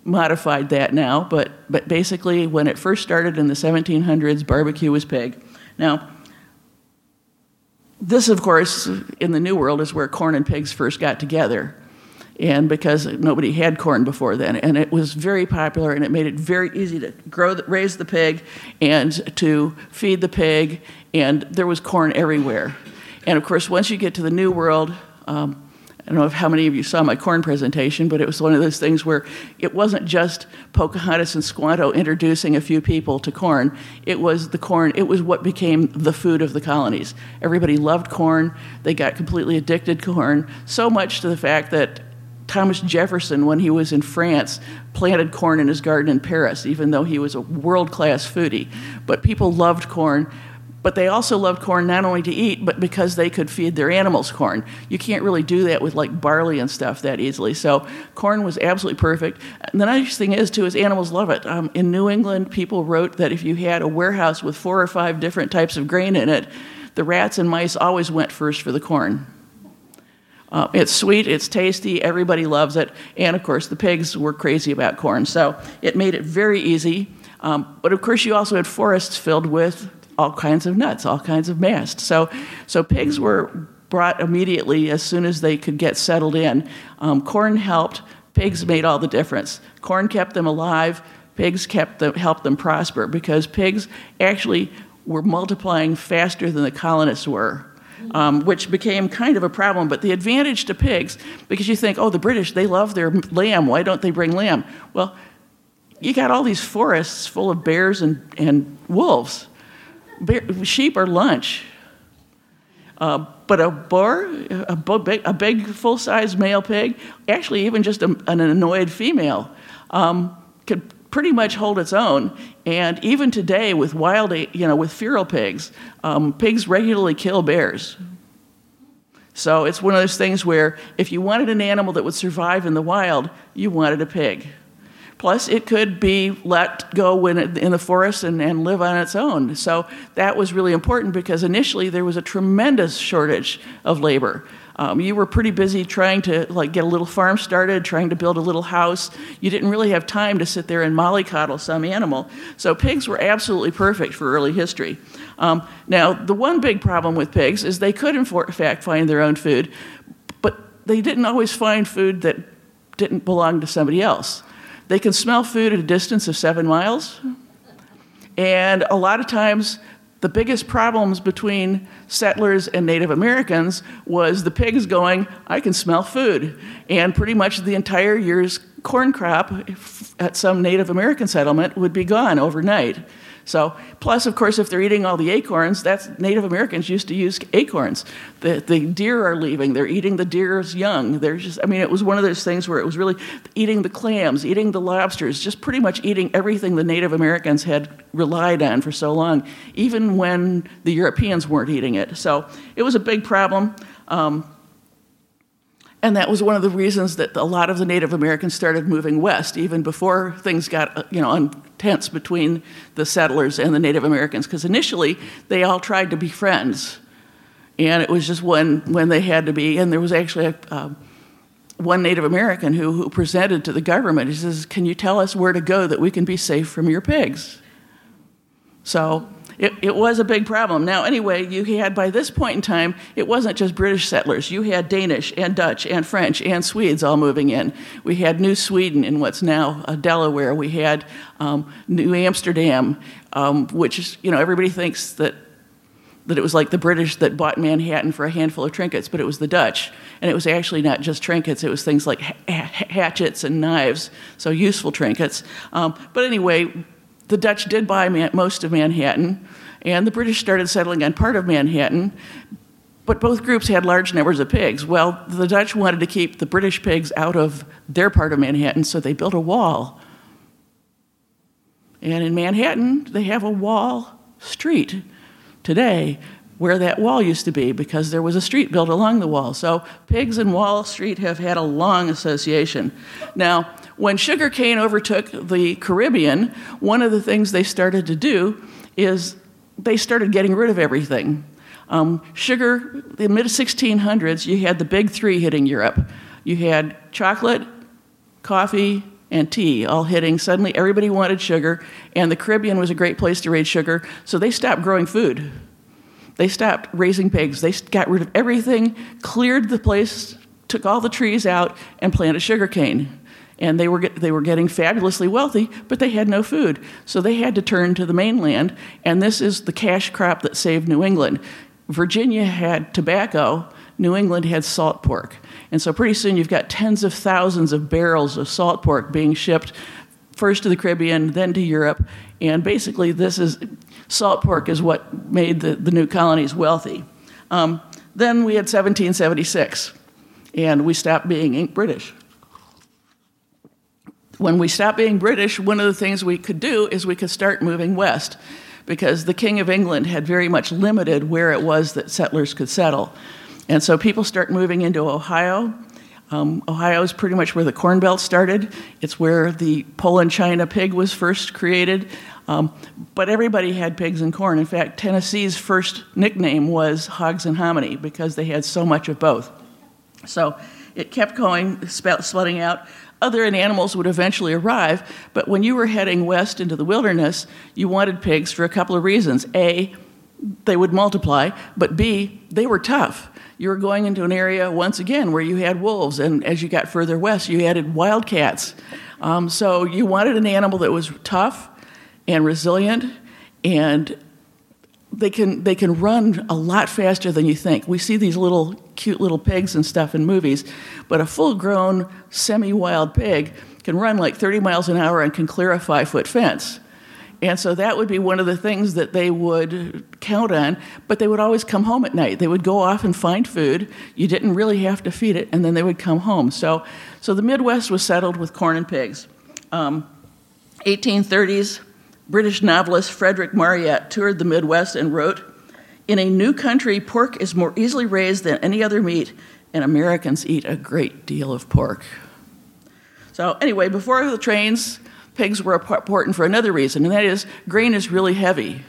modified that now, but, but basically, when it first started in the 1700s, barbecue was pig. Now, this, of course, in the New World is where corn and pigs first got together and because nobody had corn before then. And it was very popular, and it made it very easy to grow, raise the pig, and to feed the pig, and there was corn everywhere. And of course, once you get to the New World, um, I don't know if how many of you saw my corn presentation, but it was one of those things where it wasn't just Pocahontas and Squanto introducing a few people to corn. It was the corn, it was what became the food of the colonies. Everybody loved corn. They got completely addicted to corn, so much to the fact that Thomas Jefferson, when he was in France, planted corn in his garden in Paris, even though he was a world class foodie. But people loved corn. But they also loved corn not only to eat, but because they could feed their animals corn. You can't really do that with like barley and stuff that easily. So corn was absolutely perfect. And the nice thing is, too, is animals love it. Um, in New England, people wrote that if you had a warehouse with four or five different types of grain in it, the rats and mice always went first for the corn. Uh, it's sweet, it's tasty, everybody loves it, and of course the pigs were crazy about corn, so it made it very easy. Um, but of course, you also had forests filled with all kinds of nuts, all kinds of mast. So, so pigs were brought immediately as soon as they could get settled in. Um, corn helped. Pigs made all the difference. Corn kept them alive. Pigs kept them, helped them prosper because pigs actually were multiplying faster than the colonists were um, which became kind of a problem. But the advantage to pigs, because you think, oh, the British, they love their lamb. Why don't they bring lamb? Well, you got all these forests full of bears and, and wolves. Bear, sheep are lunch. Uh, but a boar, a, big, a big full size male pig, actually, even just a, an annoyed female, um, could pretty much hold its own. And even today, with wild, you know, with feral pigs, um, pigs regularly kill bears. So it's one of those things where if you wanted an animal that would survive in the wild, you wanted a pig. Plus, it could be let go it, in the forest and, and live on its own. So that was really important because initially there was a tremendous shortage of labor. Um, you were pretty busy trying to like get a little farm started, trying to build a little house. You didn't really have time to sit there and mollycoddle some animal. So pigs were absolutely perfect for early history. Um, now, the one big problem with pigs is they could, in fact, find their own food, but they didn't always find food that didn't belong to somebody else. They can smell food at a distance of seven miles, and a lot of times the biggest problems between settlers and Native Americans was the pigs going, I can smell food. And pretty much the entire year's corn crop at some Native American settlement would be gone overnight. So, plus, of course, if they're eating all the acorns, that's Native Americans used to use acorns. The, the deer are leaving, they're eating the deer's young. They're just, I mean, it was one of those things where it was really eating the clams, eating the lobsters, just pretty much eating everything the Native Americans had relied on for so long, even when the Europeans weren't eating it. So, it was a big problem. Um, and that was one of the reasons that a lot of the Native Americans started moving west, even before things got uh, you know tense between the settlers and the Native Americans. Because initially they all tried to be friends, and it was just when when they had to be. And there was actually a, uh, one Native American who, who presented to the government. He says, Can you tell us where to go that we can be safe from your pigs? So it, it was a big problem. Now, anyway, you had by this point in time, it wasn't just British settlers. You had Danish and Dutch and French and Swedes all moving in. We had New Sweden in what's now uh, Delaware. We had um, New Amsterdam, um, which, you know, everybody thinks that that it was like the British that bought Manhattan for a handful of trinkets, but it was the Dutch. And it was actually not just trinkets, it was things like hatchets and knives, so useful trinkets. Um, but anyway, the Dutch did buy man- most of Manhattan, and the British started settling on part of Manhattan. But both groups had large numbers of pigs. Well, the Dutch wanted to keep the British pigs out of their part of Manhattan, so they built a wall. And in Manhattan, they have a wall street today where that wall used to be because there was a street built along the wall. So pigs and Wall Street have had a long association. Now, when sugarcane overtook the Caribbean, one of the things they started to do is they started getting rid of everything. Um, sugar, the mid 1600s, you had the big three hitting Europe. You had chocolate, coffee, and tea all hitting. Suddenly, everybody wanted sugar, and the Caribbean was a great place to raise sugar, so they stopped growing food. They stopped raising pigs. They got rid of everything, cleared the place, took all the trees out, and planted sugarcane. And they were, get, they were getting fabulously wealthy, but they had no food. So they had to turn to the mainland, and this is the cash crop that saved New England. Virginia had tobacco, New England had salt pork. And so pretty soon you've got tens of thousands of barrels of salt pork being shipped first to the Caribbean, then to Europe. And basically, this is salt pork is what made the, the new colonies wealthy. Um, then we had 1776, and we stopped being ink British. When we stopped being British, one of the things we could do is we could start moving west because the King of England had very much limited where it was that settlers could settle. And so people start moving into Ohio. Um, Ohio is pretty much where the Corn Belt started. It's where the Poland China pig was first created. Um, but everybody had pigs and corn. In fact, Tennessee's first nickname was hogs and hominy because they had so much of both. So it kept going, splitting out. Other animals would eventually arrive, but when you were heading west into the wilderness, you wanted pigs for a couple of reasons. A, they would multiply, but B, they were tough you were going into an area once again where you had wolves, and as you got further west, you added wildcats. Um, so you wanted an animal that was tough and resilient, and they can they can run a lot faster than you think. We see these little cute little pigs and stuff in movies, but a full-grown semi-wild pig can run like 30 miles an hour and can clear a five-foot fence. And so that would be one of the things that they would count on, but they would always come home at night. They would go off and find food. You didn't really have to feed it, and then they would come home. So, so the Midwest was settled with corn and pigs. Um, 1830s, British novelist Frederick Marryat toured the Midwest and wrote, In a new country, pork is more easily raised than any other meat, and Americans eat a great deal of pork. So, anyway, before the trains, pigs were important for another reason, and that is grain is really heavy.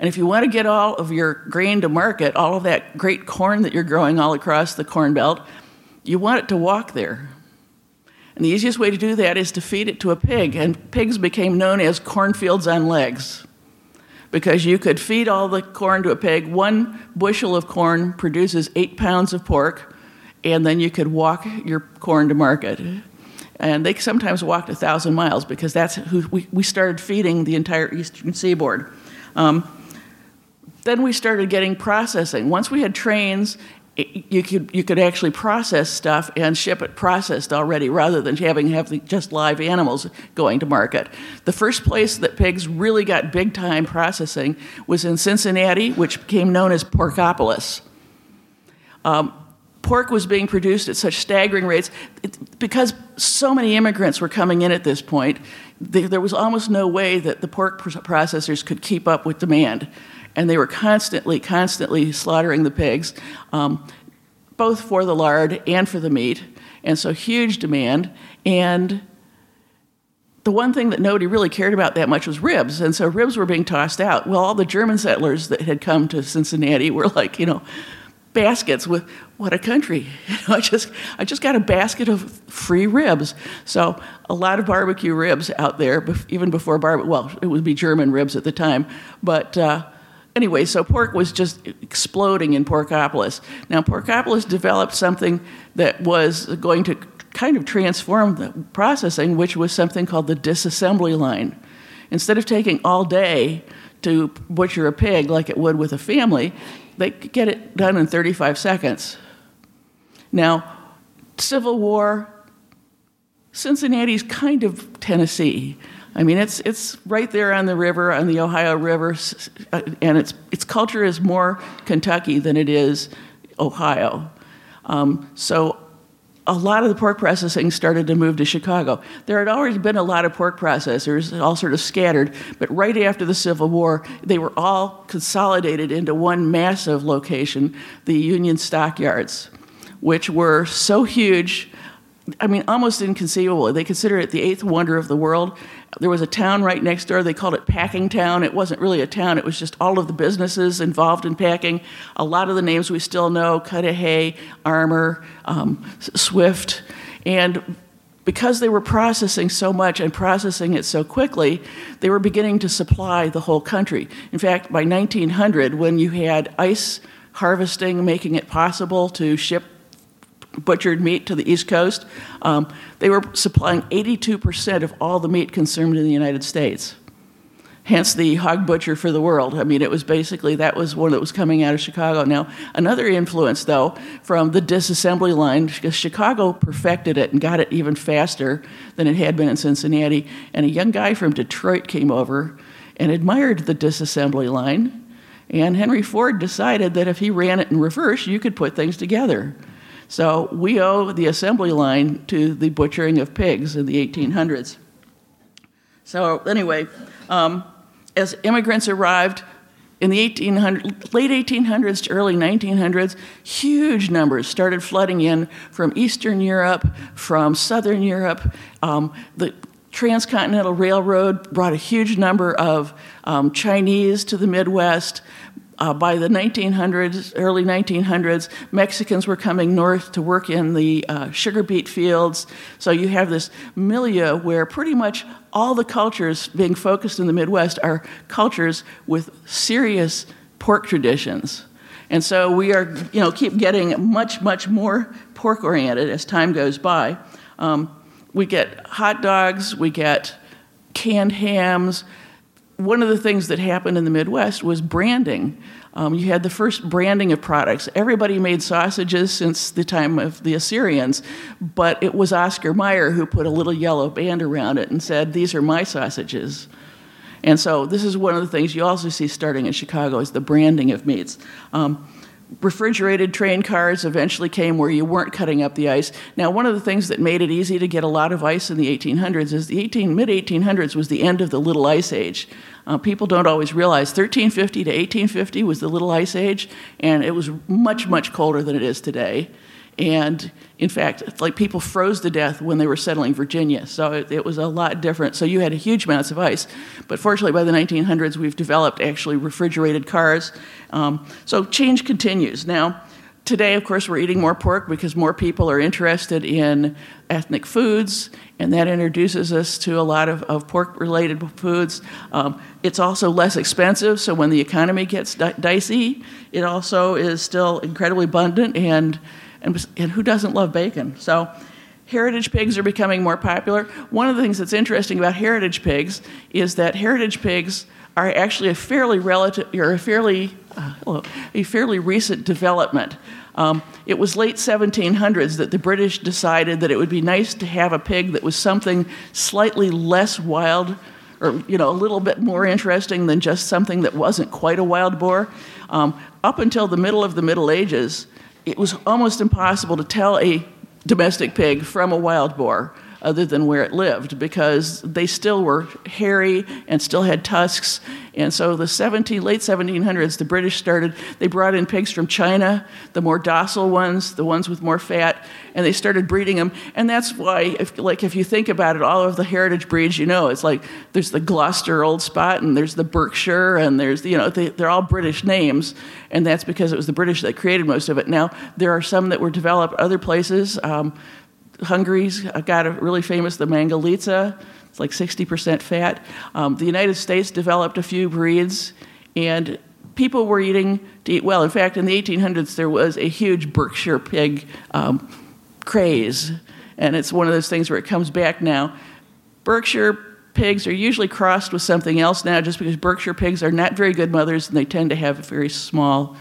And if you want to get all of your grain to market, all of that great corn that you're growing all across the corn belt, you want it to walk there. And the easiest way to do that is to feed it to a pig. And pigs became known as cornfields on legs because you could feed all the corn to a pig. One bushel of corn produces eight pounds of pork, and then you could walk your corn to market. And they sometimes walked a thousand miles because that's who we, we started feeding the entire eastern seaboard. Um, then we started getting processing. Once we had trains, you could, you could actually process stuff and ship it processed already rather than having have the, just live animals going to market. The first place that pigs really got big time processing was in Cincinnati, which became known as Porkopolis. Um, pork was being produced at such staggering rates it, because so many immigrants were coming in at this point. there was almost no way that the pork processors could keep up with demand, and they were constantly, constantly slaughtering the pigs, um, both for the lard and for the meat, and so huge demand. And the one thing that nobody really cared about that much was ribs, and so ribs were being tossed out. Well, all the German settlers that had come to Cincinnati were like, you know, baskets with what a country. [laughs] You know, I just I just got a basket of free ribs. So a lot of barbecue ribs out there, even before barbecue. Well, it would be German ribs at the time, but. Uh, anyway, so pork was just exploding in Porkopolis. Now, Porkopolis developed something that was going to kind of transform the processing, which was something called the disassembly line. Instead of taking all day to butcher a pig like it would with a family, they could get it done in 35 seconds. Now, Civil War, Cincinnati's kind of Tennessee. I mean, it's, it's right there on the river, on the Ohio River, uh, and its, its culture is more Kentucky than it is Ohio. Um, so a lot of the pork processing started to move to Chicago. There had always been a lot of pork processors, all sort of scattered, but right after the Civil War, they were all consolidated into one massive location, the Union Stockyards, which were so huge I mean, almost inconceivable. They consider it the eighth wonder of the world. There was a town right next door. They called it Packing Town. It wasn't really a town, it was just all of the businesses involved in packing. A lot of the names we still know Cudahy, Armour, um, Swift. And because they were processing so much and processing it so quickly, they were beginning to supply the whole country. In fact, by 1900, when you had ice harvesting making it possible to ship butchered meat to the East Coast, um, they were supplying 82% of all the meat consumed in the United States. Hence the hog butcher for the world. I mean, it was basically that was one that was coming out of Chicago. Now, another influence, though, from the disassembly line, because Chicago perfected it and got it even faster than it had been in Cincinnati. And a young guy from Detroit came over and admired the disassembly line. And Henry Ford decided that if he ran it in reverse, you could put things together. So we owe the assembly line to the butchering of pigs in the 1800s. So, anyway, um, as immigrants arrived in the 1800, late 1800s to early 1900s, huge numbers started flooding in from Eastern Europe, from Southern Europe. Um, the Transcontinental Railroad brought a huge number of um, Chinese to the Midwest. Uh, by the 1900s, early 1900s, Mexicans were coming north to work in the uh, sugar beet fields. So you have this milieu where pretty much all the cultures being focused in the Midwest are cultures with serious pork traditions. And so we are, you know, keep getting much, much more pork oriented as time goes by. Um, we get hot dogs, we get canned hams, one of the things that happened in the Midwest was branding. Um, you had the first branding of products. Everybody made sausages since the time of the Assyrians, but it was Oscar Mayer who put a little yellow band around it and said, These are my sausages. And so this is one of the things you also see starting in Chicago is the branding of meats. Um, refrigerated train cars eventually came where you weren't cutting up the ice. Now, one of the things that made it easy to get a lot of ice in the 1800s is the 18, mid 1800s was the end of the Little Ice Age. Uh, people don't always realize 1350 to 1850 was the Little Ice Age, and it was much, much colder than it is today. And in fact, like people froze to death when they were settling Virginia. So it, it, was a lot different. So you had huge amounts of ice. But fortunately, by the 1900s, we've developed actually refrigerated cars. Um, so change continues. Now, today, of course, we're eating more pork because more people are interested in ethnic foods, and that introduces us to a lot of, of pork related foods. Um, it's also less expensive, so when the economy gets di- dicey, it also is still incredibly abundant and and, and who doesn't love bacon? So heritage pigs are becoming more popular. One of the things that's interesting about heritage pigs is that heritage pigs are actually a fairly relative or a fairly uh, a fairly recent development. Um, it was late 1700s that the British decided that it would be nice to have a pig that was something slightly less wild or you know a little bit more interesting than just something that wasn't quite a wild boar. Um, up until the middle of the Middle Ages, it was almost impossible to tell a domestic pig from a wild boar. Other than where it lived because they still were hairy and still had tusks. And so the 17, late 1700s, the British started, they brought in pigs from China, the more docile ones, the ones with more fat, and they started breeding them. And that's why, if, like, if you think about it, all of the heritage breeds, you know, it's like there's the Gloucester Old Spot and there's the Berkshire and there's, you know, they, they're all British names. And that's because it was the British that created most of it. Now, there are some that were developed other places. Um, Hungary's got a really famous, the Mangalitsa. It's like 60% fat. Um, the United States developed a few breeds, and people were eating to eat well. In fact, in the 1800s, there was a huge Berkshire pig um, craze, and it's one of those things where it comes back now. Berkshire pigs are usually crossed with something else now, just because Berkshire pigs are not very good mothers and they tend to have very small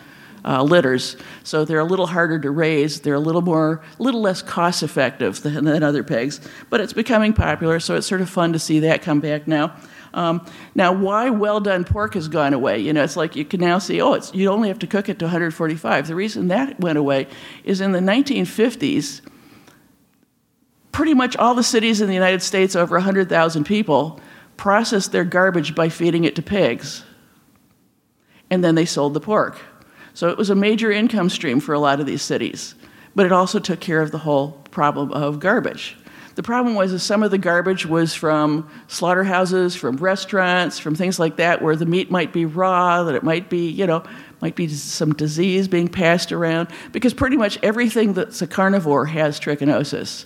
uh, litters. So they're a little harder to raise. They're a little more, a little less cost effective than, than other pigs. But it's becoming popular, so it's sort of fun to see that come back now. Um, now, why well done pork has gone away? You know, it's like you can now see, oh, it's, you only have to cook it to 145. The reason that went away is in the 1950s, pretty much all the cities in the United States, over 100,000 people, processed their garbage by feeding it to pigs. And then they sold the pork. So it was a major income stream for a lot of these cities. But it also took care of the whole problem of garbage. The problem was that some of the garbage was from slaughterhouses, from restaurants, from things like that, where the meat might be raw, that it might be, you know, might be some disease being passed around, because pretty much everything that's a carnivore has trichinosis.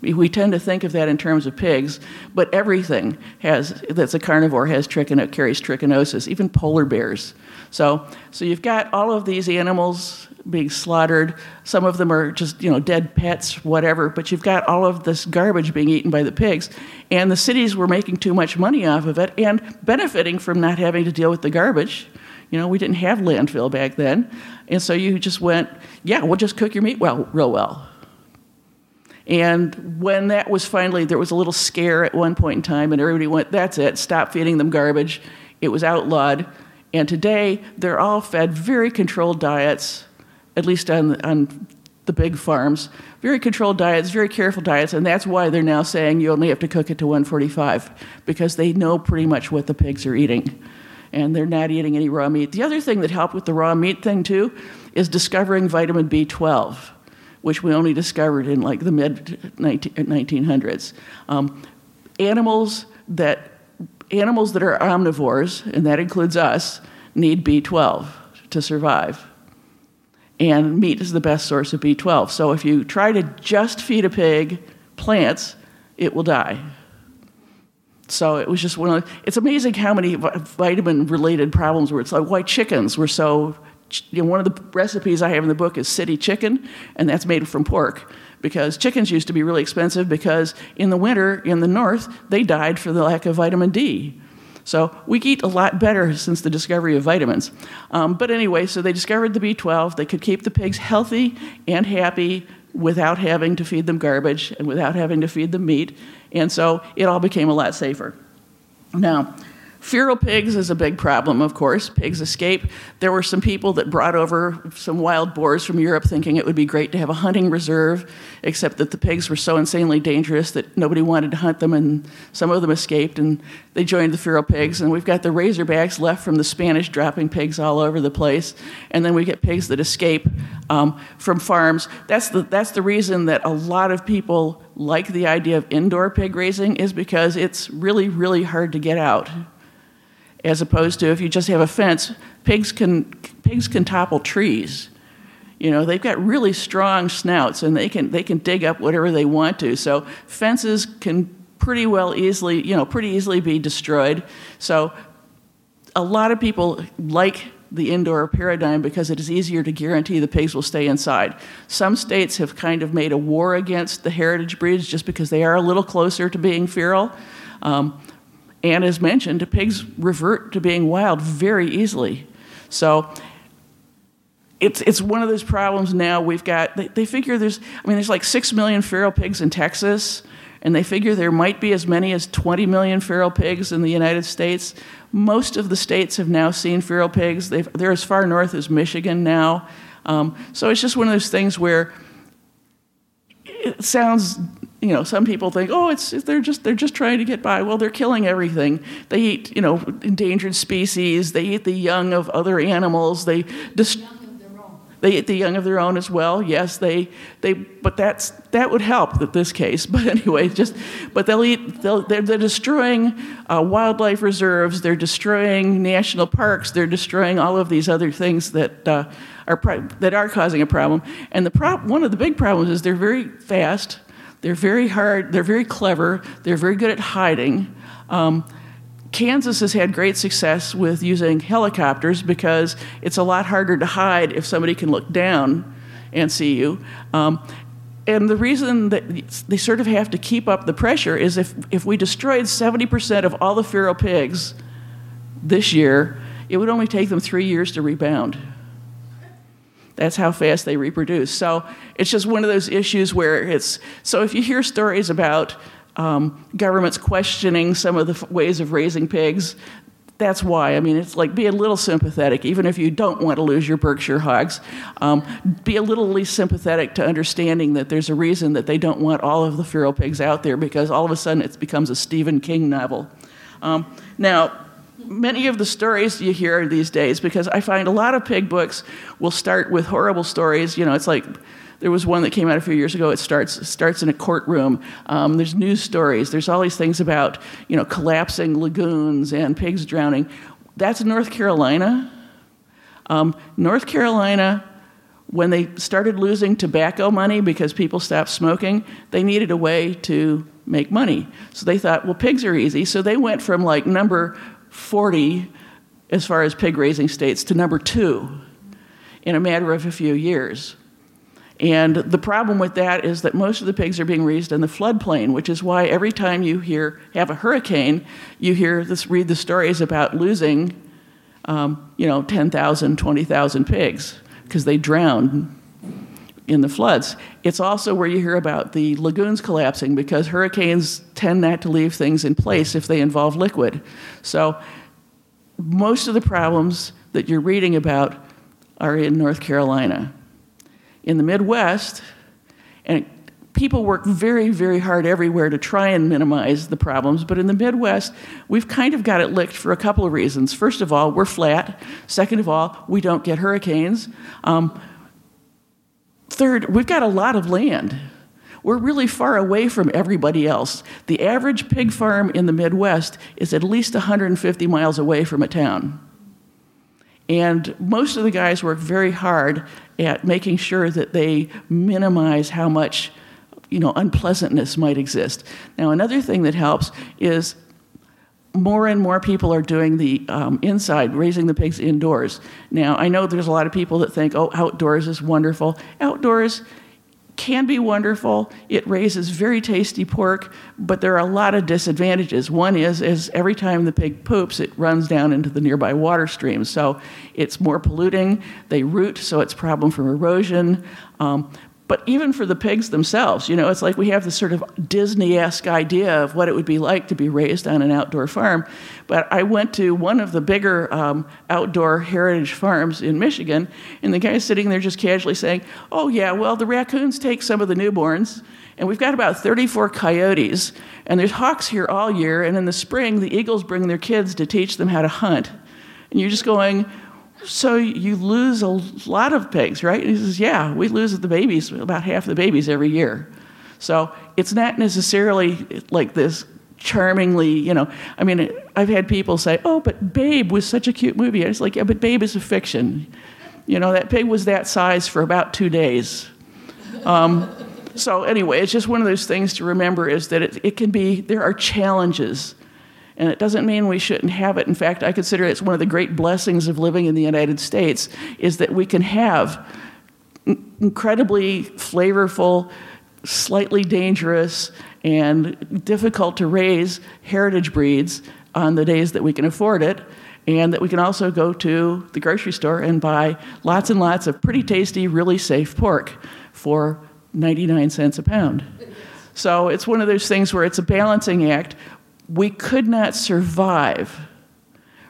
We tend to think of that in terms of pigs, but everything has that's a carnivore has trichino, carries trichinosis, even polar bears. So, so you've got all of these animals being slaughtered. Some of them are just you know dead pets, whatever. But you've got all of this garbage being eaten by the pigs, and the cities were making too much money off of it and benefiting from not having to deal with the garbage. You know, we didn't have landfill back then, and so you just went, yeah, we'll just cook your meat well, real well. And when that was finally, there was a little scare at one point in time, and everybody went, that's it, stop feeding them garbage. It was outlawed. And today, they're all fed very controlled diets, at least on, on the big farms. Very controlled diets, very careful diets, and that's why they're now saying you only have to cook it to 145, because they know pretty much what the pigs are eating. And they're not eating any raw meat. The other thing that helped with the raw meat thing, too, is discovering vitamin B12 which we only discovered in like the mid 1900s. Um, animals that animals that are omnivores, and that includes us, need B12 to survive. And meat is the best source of B12. So if you try to just feed a pig plants, it will die. So it was just one of it's amazing how many vitamin related problems were. It's like why chickens were so you know, one of the recipes I have in the book is city chicken, and that's made from pork because chickens used to be really expensive because in the winter in the north they died for the lack of vitamin D. So we eat a lot better since the discovery of vitamins. Um, but anyway, so they discovered the B12. They could keep the pigs healthy and happy without having to feed them garbage and without having to feed them meat. And so it all became a lot safer. Now, Feral pigs is a big problem, of course. Pigs escape. There were some people that brought over some wild boars from Europe thinking it would be great to have a hunting reserve, except that the pigs were so insanely dangerous that nobody wanted to hunt them, and some of them escaped and they joined the feral pigs. And we've got the razorbacks left from the Spanish dropping pigs all over the place. And then we get pigs that escape um, from farms. That's the, that's the reason that a lot of people like the idea of indoor pig raising, is because it's really, really hard to get out as opposed to if you just have a fence, pigs can, pigs can topple trees. You know, they've got really strong snouts and they can, they can dig up whatever they want to. So fences can pretty well easily, you know, pretty easily be destroyed. So a lot of people like the indoor paradigm because it is easier to guarantee the pigs will stay inside. Some states have kind of made a war against the heritage breeds just because they are a little closer to being feral. Um, and as mentioned, pigs revert to being wild very easily. So it's, it's one of those problems now we've got. They, they figure there's, I mean, there's like 6 million feral pigs in Texas, and they figure there might be as many as 20 million feral pigs in the United States. Most of the states have now seen feral pigs. they are as far north as Michigan now. Um, so it's just one of those things where it sounds you know, some people think, oh, it's they're just they're just trying to get by. Well, they're killing everything. They eat, you know, endangered species. They eat the young of other animals. They they eat the young of their own as well. Yes, they they but that's that would help in this case. [laughs] But anyway, just but they'll eat. They'll, they're, they're destroying uh, wildlife reserves. They're destroying national parks. They're destroying all of these other things that. Uh, are pro- that are causing a problem, and the pro- one of the big problems is they're very fast, they're very hard, they're very clever, they're very good at hiding. Um, Kansas has had great success with using helicopters because it's a lot harder to hide if somebody can look down and see you. Um, and the reason that they sort of have to keep up the pressure is if, if we destroyed 70% of all the feral pigs this year, it would only take them three years to rebound. That's how fast they reproduce. So it's just one of those issues where it's so if you hear stories about um, governments questioning some of the f- ways of raising pigs, that's why. I mean, it's like be a little sympathetic, even if you don't want to lose your Berkshire hogs. Um, be a little least sympathetic to understanding that there's a reason that they don't want all of the feral pigs out there because all of a sudden it becomes a Stephen King novel. Um, now, many of the stories you hear these days, because I find a lot of pig books will start with horrible stories. You know, it's like there was one that came out a few years ago. It starts starts in a courtroom. Um, there's news stories. There's all these things about you know collapsing lagoons and pigs drowning. That's North Carolina. Um, North Carolina, when they started losing tobacco money because people stopped smoking, they needed a way to make money. So they thought, well, pigs are easy. So they went from like number 40 as far as pig raising states to number two in a matter of a few years. And the problem with that is that most of the pigs are being raised in the floodplain, which is why every time you hear have a hurricane, you hear this read the stories about losing, um, you know, 10,000, 20,000 pigs because they drowned in the floods. It's also where you hear about the lagoons collapsing because hurricanes tend not to leave things in place if they involve liquid. So most of the problems that you're reading about are in North Carolina. In the Midwest, and people work very, very hard everywhere to try and minimize the problems, but in the Midwest, we've kind of got it licked for a couple of reasons. First of all, we're flat. Second of all, we don't get hurricanes. Um, third, we've got a lot of land. We're really far away from everybody else. The average pig farm in the Midwest is at least 150 miles away from a town. And most of the guys work very hard at making sure that they minimize how much you know, unpleasantness might exist. Now, another thing that helps is more and more people are doing the um, inside, raising the pigs indoors. Now, I know there's a lot of people that think, oh, outdoors is wonderful. Outdoors can be wonderful. It raises very tasty pork, but there are a lot of disadvantages. One is, is every time the pig poops, it runs down into the nearby water stream. So it's more polluting. They root, so it's a problem from erosion. Um, but even for the pigs themselves, you know, it's like we have this sort of Disney esque idea of what it would be like to be raised on an outdoor farm. But I went to one of the bigger um, outdoor heritage farms in Michigan, and the guy's sitting there just casually saying, Oh, yeah, well, the raccoons take some of the newborns, and we've got about 34 coyotes, and there's hawks here all year, and in the spring, the eagles bring their kids to teach them how to hunt. And you're just going, so you lose a lot of pigs, right? And he says, yeah, we lose the babies, about half the babies every year. So it's not necessarily like this charmingly, you know. I mean, I've had people say, oh, but Babe was such a cute movie. I was like, yeah, but Babe is a fiction. You know, that pig was that size for about two days. Um, so anyway, it's just one of those things to remember is that it, it can be, there are challenges and it doesn't mean we shouldn't have it. In fact, I consider it's one of the great blessings of living in the United States is that we can have incredibly flavorful, slightly dangerous, and difficult to raise heritage breeds on the days that we can afford it. And that we can also go to the grocery store and buy lots and lots of pretty tasty, really safe pork for 99 cents a pound. So it's one of those things where it's a balancing act we could not survive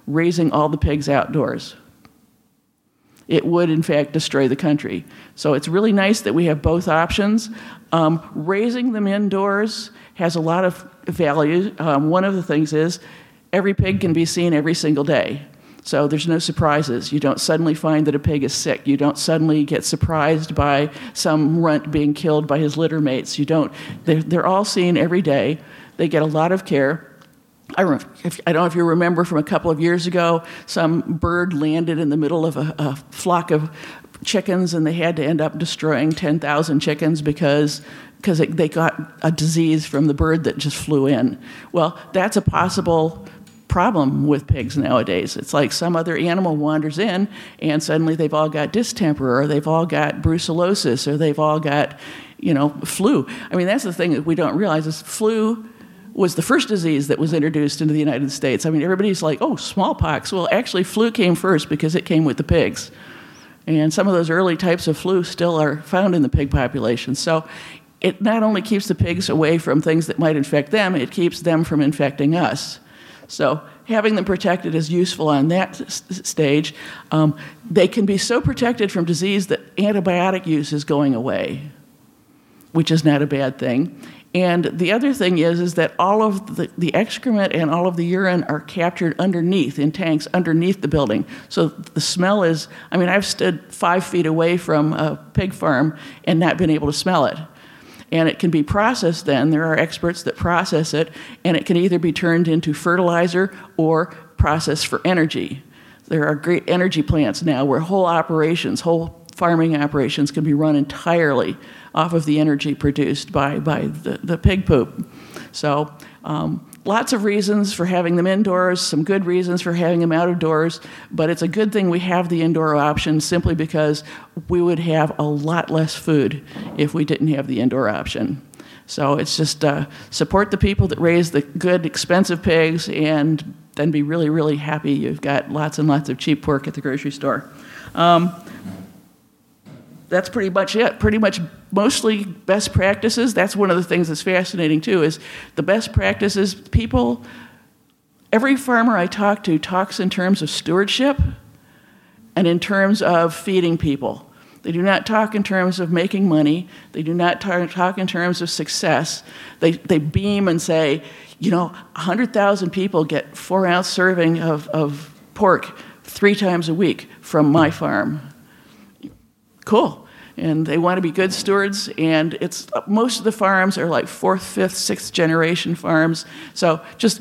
raising all the pigs outdoors. it would in fact destroy the country. So it's really nice that we have both options. Um, raising them indoors has a lot of value. Um, one of the things is every pig can be seen every single day. So there's no surprises. You don't suddenly find that a pig is sick. You don't suddenly get surprised by some runt being killed by his litter mates. You don't. They're, they're all seen every day. They get a lot of care. I, don't know if you remember from a couple of years ago, some bird landed in the middle of a, a flock of chickens and they had to end up destroying 10,000 chickens because because they got a disease from the bird that just flew in. Well, that's a possible problem with pigs nowadays. It's like some other animal wanders in and suddenly they've all got distemper or they've all got brucellosis or they've all got, you know, flu. I mean, that's the thing that we don't realize is flu was the first disease that was introduced into the United States. I mean, everybody's like, oh, smallpox. Well, actually, flu came first because it came with the pigs. And some of those early types of flu still are found in the pig population. So it not only keeps the pigs away from things that might infect them, it keeps them from infecting us. So having them protected is useful on that s- stage. Um, they can be so protected from disease that antibiotic use is going away, which is not a bad thing. And the other thing is, is that all of the, the excrement and all of the urine are captured underneath in tanks underneath the building. So the smell is, I mean, I've stood five feet away from a pig farm and not been able to smell it. And it can be processed then. There are experts that process it, and it can either be turned into fertilizer or processed for energy. There are great energy plants now where whole operations, whole farming operations can be run entirely off of the energy produced by, by the, the pig poop. So, um, lots of reasons for having them indoors, some good reasons for having them out of doors, but it's a good thing we have the indoor option simply because we would have a lot less food if we didn't have the indoor option. So it's just uh, support the people that raise the good, expensive pigs and then be really, really happy you've got lots and lots of cheap pork at the grocery store. Um, that's pretty much it. Pretty much mostly best practices. That's one of the things that's fascinating too is the best practices people every farmer I talk to talks in terms of stewardship and in terms of feeding people. They do not talk in terms of making money. They do not talk in terms of success. They, they beam and say, you know, 100,000 people get four ounce serving of, of pork three times a week from my farm cool. And they want to be good stewards, and it's most of the farms are like fourth, fifth, sixth generation farms. So just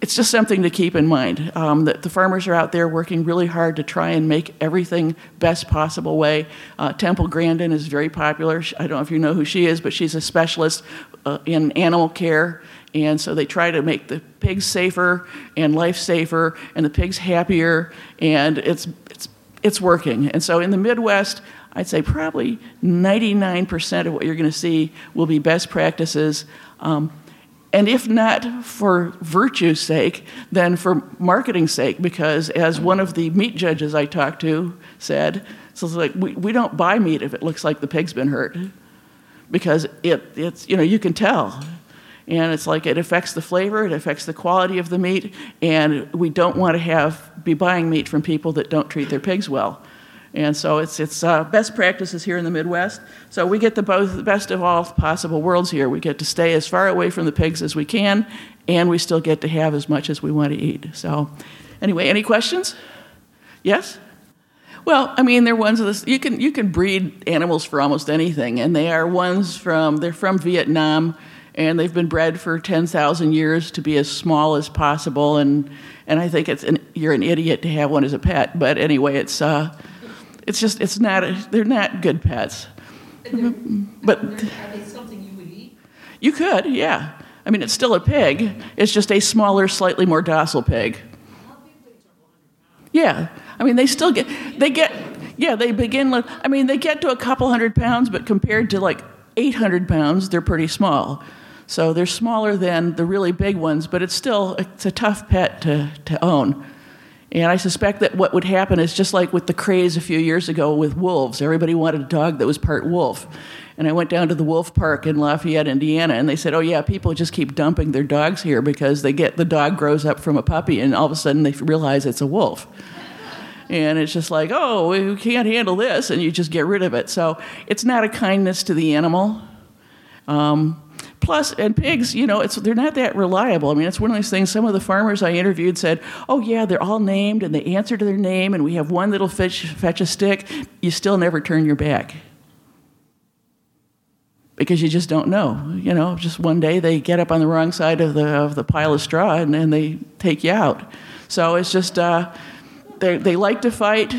it's just something to keep in mind um, that the farmers are out there working really hard to try and make everything best possible way. Uh, Temple Grandin is very popular. I don't know if you know who she is, but she's a specialist uh, in animal care. And so they try to make the pigs safer and life safer and the pigs happier, and it's, it's, it's working. And so in the Midwest, I'd say probably 99% of what you're going to see will be best practices. Um, and if not for virtue's sake, then for marketing's sake, because as one of the meat judges I talked to said, so it's like we, we don't buy meat if it looks like the pig's been hurt, because it, it's you know you can tell, and it's like it affects the flavor, it affects the quality of the meat, and we don't want to have be buying meat from people that don't treat their pigs well. And so it's, it's uh, best practices here in the Midwest. So we get the, both, best of all possible worlds here. We get to stay as far away from the pigs as we can, and we still get to have as much as we want to eat. So, anyway, any questions? Yes? Well, I mean, they're ones of this. You can you can breed animals for almost anything, and they are ones from they're from Vietnam, and they've been bred for ten thousand years to be as small as possible. And and I think it's an, you're an idiot to have one as a pet. But anyway, it's uh, it's just it's not a, they're not good pets. But are they something you would eat? You could, yeah. I mean, it's still a pig. It's just a smaller, slightly more docile pig. Yeah, I mean, they still get they get yeah they begin. I mean, they get to a couple hundred pounds, but compared to like 800 pounds, they're pretty small. So they're smaller than the really big ones, but it's still it's a tough pet to, to own. And I suspect that what would happen is just like with the craze a few years ago with wolves. Everybody wanted a dog that was part wolf. And I went down to the wolf park in Lafayette, Indiana, and they said, "Oh yeah, people just keep dumping their dogs here because they get the dog grows up from a puppy, and all of a sudden they realize it's a wolf." And it's just like, oh, we can't handle this, and you just get rid of it. So it's not a kindness to the animal. Um, plus, and pigs, you know, it's, they're not that reliable. I mean, it's one of those things. Some of the farmers I interviewed said, oh, yeah, they're all named and they answer to their name, and we have one that'll fetch, fetch a stick. You still never turn your back because you just don't know. You know, just one day they get up on the wrong side of the of the pile of straw and then they take you out. So it's just uh, they they like to fight,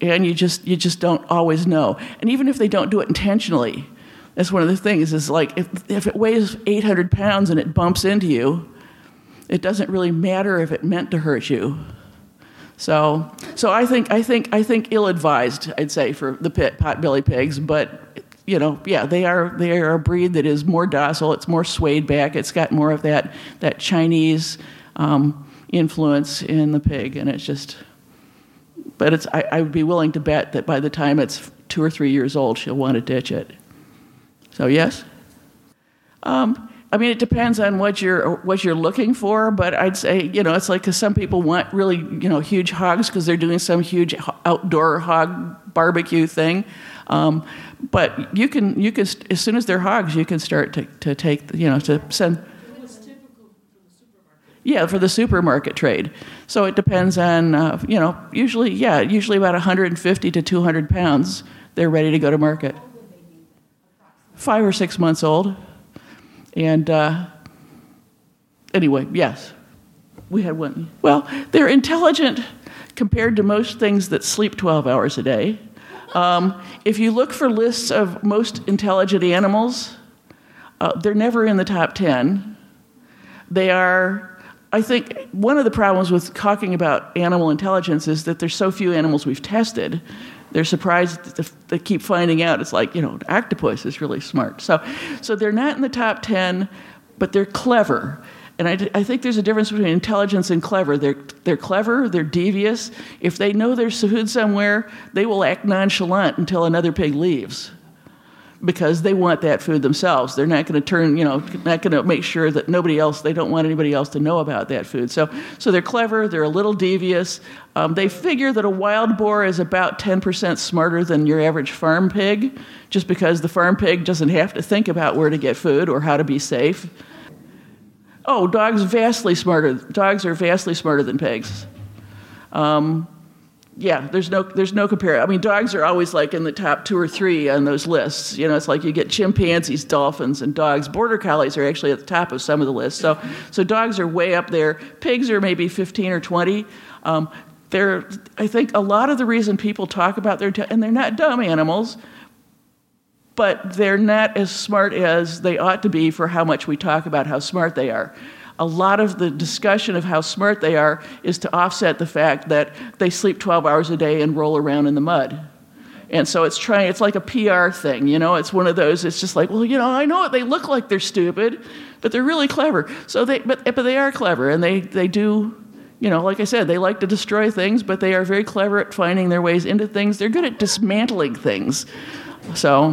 and you just you just don't always know. And even if they don't do it intentionally, that's one of the things. Is like if if it weighs 800 pounds and it bumps into you, it doesn't really matter if it meant to hurt you. So, so I think I think I think ill-advised, I'd say, for the pit potbelly pigs. But you know, yeah, they are they are a breed that is more docile. It's more swayed back. It's got more of that that Chinese um, influence in the pig, and it's just. But it's I, I would be willing to bet that by the time it's two or three years old, she'll want to ditch it. So yes. Um, I mean, it depends on what you're what you're looking for, but I'd say you know it's like because some people want really you know huge hogs because they're doing some huge outdoor hog barbecue thing. Um, but you can you can as soon as they're hogs, you can start to, to take you know to send. Yeah, for the supermarket trade. So it depends on uh, you know usually yeah usually about 150 to 200 pounds. They're ready to go to market. Five or six months old, and uh, anyway, yes, we had one. Well, they're intelligent compared to most things that sleep 12 hours a day. Um, if you look for lists of most intelligent animals, uh, they're never in the top 10. They are, I think, one of the problems with talking about animal intelligence is that there's so few animals we've tested. They're surprised that they keep finding out. It's like, you know, octopus is really smart. So, so they're not in the top 10, but they're clever. And I, I, think there's a difference between intelligence and clever. They're, they're clever, they're devious. If they know there's food somewhere, they will act nonchalant until another pig leaves because they want that food themselves. They're not going to turn, you know, not going to make sure that nobody else, they don't want anybody else to know about that food. So, so they're clever, they're a little devious. Um, they figure that a wild boar is about 10% smarter than your average farm pig, just because the farm pig doesn't have to think about where to get food or how to be safe. Oh, dogs vastly smarter. Dogs are vastly smarter than pigs. Um, yeah, there's no there's no compare. I mean, dogs are always like in the top two or three on those lists. You know, it's like you get chimpanzees, dolphins, and dogs. Border collies are actually at the top of some of the lists. So, so dogs are way up there. Pigs are maybe 15 or 20. Um, they're, I think, a lot of the reason people talk about their and they're not dumb animals but they're not as smart as they ought to be for how much we talk about how smart they are. A lot of the discussion of how smart they are is to offset the fact that they sleep 12 hours a day and roll around in the mud. And so it's trying, it's like a PR thing, you know? It's one of those, it's just like, well, you know, I know they look like they're stupid, but they're really clever. So they, but, but they are clever and they, they do, you know, like I said, they like to destroy things, but they are very clever at finding their ways into things. They're good at dismantling things. So,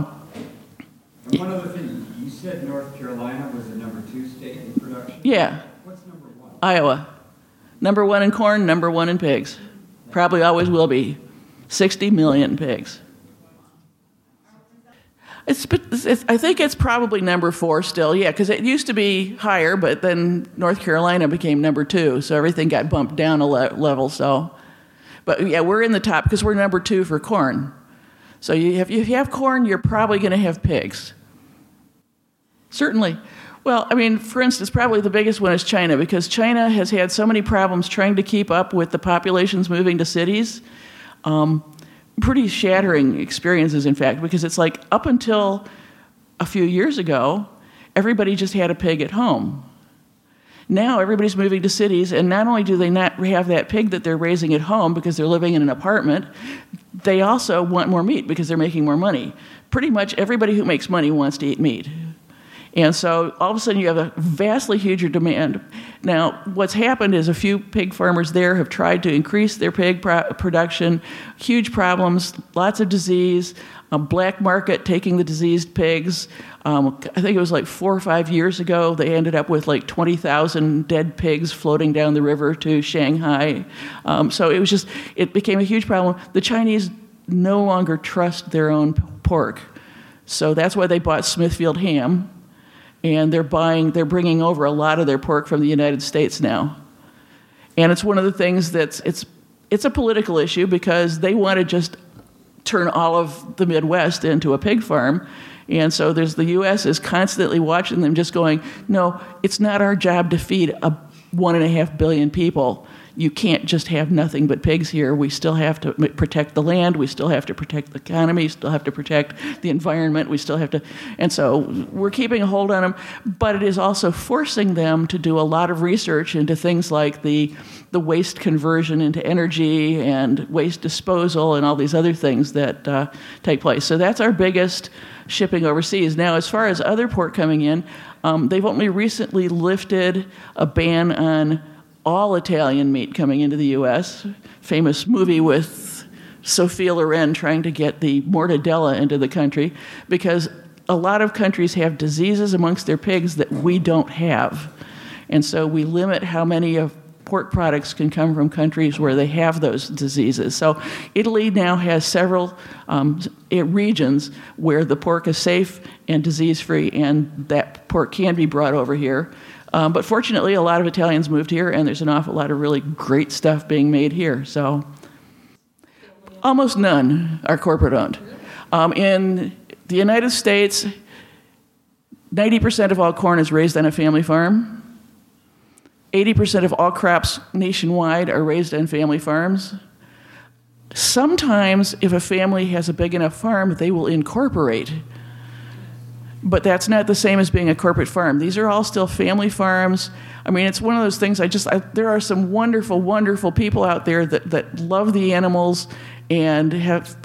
one other thing, you said North Carolina was the number two state in production? Yeah. What's number one? Iowa. Number one in corn, number one in pigs. Probably always will be. 60 million pigs. It's, it's, I think it's probably number four still, yeah, because it used to be higher, but then North Carolina became number two, so everything got bumped down a le- level. So, but yeah, we're in the top because we're number two for corn. So you have, if you have corn, you're probably going to have pigs. Certainly. Well, I mean, for instance, probably the biggest one is China because China has had so many problems trying to keep up with the populations moving to cities. Um, pretty shattering experiences, in fact, because it's like up until a few years ago, everybody just had a pig at home. Now everybody's moving to cities, and not only do they not have that pig that they're raising at home because they're living in an apartment, they also want more meat because they're making more money. Pretty much everybody who makes money wants to eat meat. And so all of a sudden you have a vastly huger demand. Now, what's happened is a few pig farmers there have tried to increase their pig pro- production, huge problems, lots of disease, a black market taking the diseased pigs. Um, I think it was like four or five years ago, they ended up with like 20,000 dead pigs floating down the river to Shanghai. Um, so it was just, it became a huge problem. The Chinese no longer trust their own pork. So that's why they bought Smithfield ham and they're buying they're bringing over a lot of their pork from the United States now. And it's one of the things that's it's it's a political issue because they want to just turn all of the Midwest into a pig farm. And so there's the US is constantly watching them just going, no, it's not our job to feed a one and a half billion people you can't just have nothing but pigs here. We still have to protect the land. We still have to protect the economy. Still have to protect the environment. We still have to, and so we're keeping a hold on them. But it is also forcing them to do a lot of research into things like the the waste conversion into energy and waste disposal and all these other things that uh, take place. So that's our biggest shipping overseas. Now, as far as other port coming in, um, they've only recently lifted a ban on all Italian meat coming into the U.S. Famous movie with Sophia Loren trying to get the mortadella into the country because a lot of countries have diseases amongst their pigs that we don't have. And so we limit how many of pork products can come from countries where they have those diseases. So Italy now has several um, regions where the pork is safe and disease free, and that pork can be brought over here. Um, but fortunately, a lot of Italians moved here, and there's an awful lot of really great stuff being made here. So almost none are corporate owned. Um, in the United States, 90% of all corn is raised on a family farm. 80% of all crops nationwide are raised on family farms. Sometimes, if a family has a big enough farm, they will incorporate but that's not the same as being a corporate farm. These are all still family farms. I mean, it's one of those things. I just I, there are some wonderful, wonderful people out there that that love the animals and have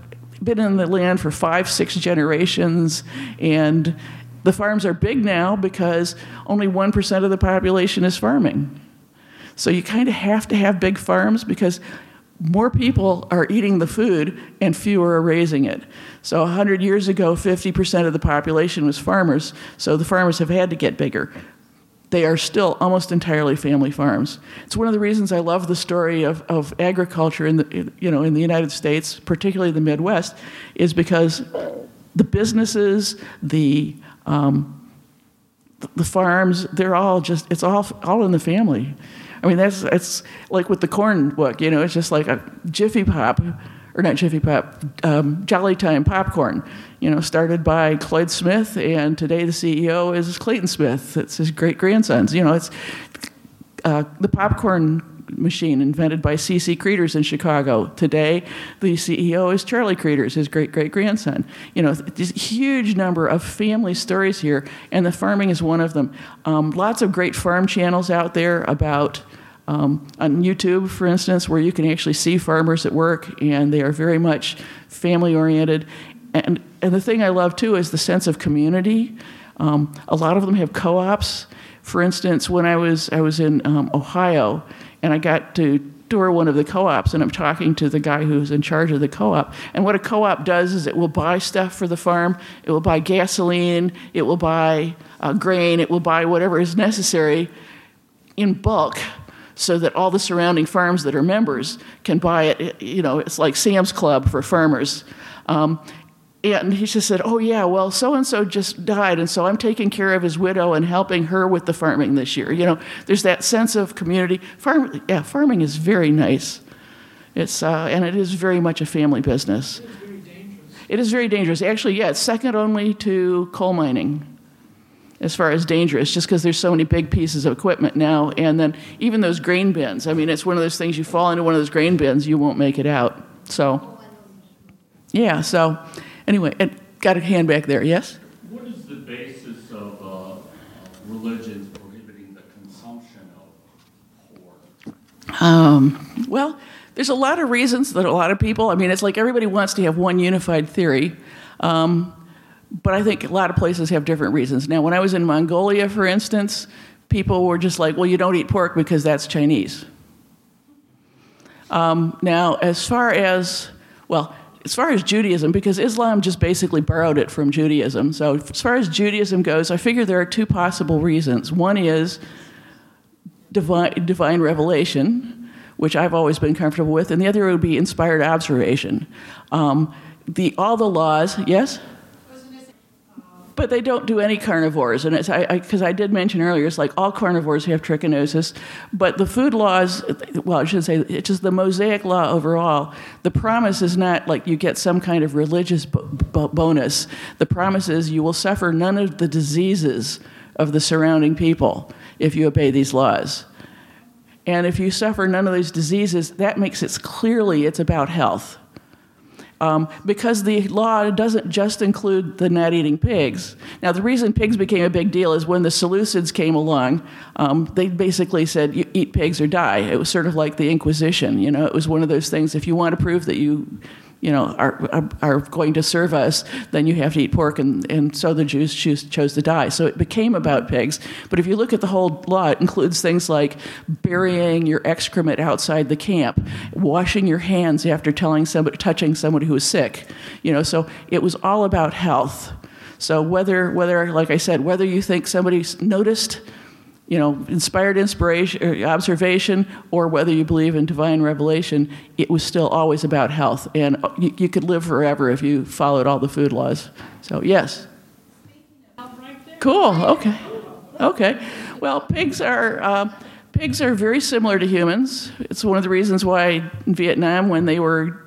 been in the land for five, six generations, and the farms are big now because only one percent of the population is farming. So you kind of have to have big farms because more people are eating the food and fewer are raising it. So 100 years ago, 50% of the population was farmers, so the farmers have had to get bigger. They are still almost entirely family farms. It's one of the reasons I love the story of, of agriculture in the, you know, in the United States, particularly the Midwest, is because the businesses, the, um, the farms, they're all just, it's all, all in the family. I mean, that's it's like with the corn book, you know, it's just like a Jiffy Pop, or not Jiffy Pop, um, Jolly Time popcorn, you know, started by Cloid Smith, and today the CEO is Clayton Smith. It's his great grandsons. You know, it's uh, the popcorn machine invented by C.C. Cretors in Chicago. Today, the CEO is Charlie Cretors, his great great grandson. You know, this huge number of family stories here, and the farming is one of them. Um, lots of great farm channels out there about um, on YouTube, for instance, where you can actually see farmers at work, and they are very much family oriented. And, and the thing I love too is the sense of community. Um, a lot of them have co ops. For instance, when I was, I was in um, Ohio and I got to tour one of the co ops, and I'm talking to the guy who's in charge of the co op. And what a co op does is it will buy stuff for the farm, it will buy gasoline, it will buy uh, grain, it will buy whatever is necessary in bulk so that all the surrounding farms that are members can buy it. You know, it's like Sam's Club for farmers. Um, and he just said, Oh, yeah, well, so and so just died, and so I'm taking care of his widow and helping her with the farming this year. You know, there's that sense of community. Farm, yeah, farming is very nice. It's, uh, and it is very much a family business. It is very dangerous. It is very dangerous. Actually, yeah, it's second only to coal mining as far as dangerous, just because there's so many big pieces of equipment now. And then even those grain bins. I mean, it's one of those things you fall into one of those grain bins, you won't make it out. So, yeah. So, anyway, got a hand back there. Yes. What is the basis of uh, religions prohibiting the consumption of pork? Um, well, there's a lot of reasons that a lot of people. I mean, it's like everybody wants to have one unified theory. Um, but I think a lot of places have different reasons. Now, when I was in Mongolia, for instance, people were just like, well, you don't eat pork because that's Chinese. Um, now, as far as, well, as far as Judaism, because Islam just basically borrowed it from Judaism. So, as far as Judaism goes, I figure there are two possible reasons. One is divine, divine revelation, which I've always been comfortable with, and the other would be inspired observation. Um, the, all the laws, yes? But they don't do any carnivores, and it's because I, I, I, did mention earlier, it's like all carnivores have trichinosis, but the food laws, well, I should say, it's just the Mosaic law overall. The promise is not like you get some kind of religious bonus. The promise is you will suffer none of the diseases of the surrounding people if you obey these laws. And if you suffer none of these diseases, that makes it clearly it's about health. Um, because the law doesn't just include the not eating pigs. Now, the reason pigs became a big deal is when the Seleucids came along, um, they basically said, eat pigs or die. It was sort of like the Inquisition. You know, it was one of those things, if you want to prove that you you know, are, are, are, going to serve us, then you have to eat pork. And, and so the Jews choose, chose to die. So it became about pigs. But if you look at the whole law, it includes things like burying your excrement outside the camp, washing your hands after telling somebody, touching somebody who was sick. You know, so it was all about health. So whether, whether, like I said, whether you think somebody's noticed you know, inspired inspiration, or observation, or whether you believe in divine revelation, it was still always about health. And you, you could live forever if you followed all the food laws. So, yes. Cool. Okay. Okay. Well, pigs are. Uh, pigs are very similar to humans. It's one of the reasons why in Vietnam, when they were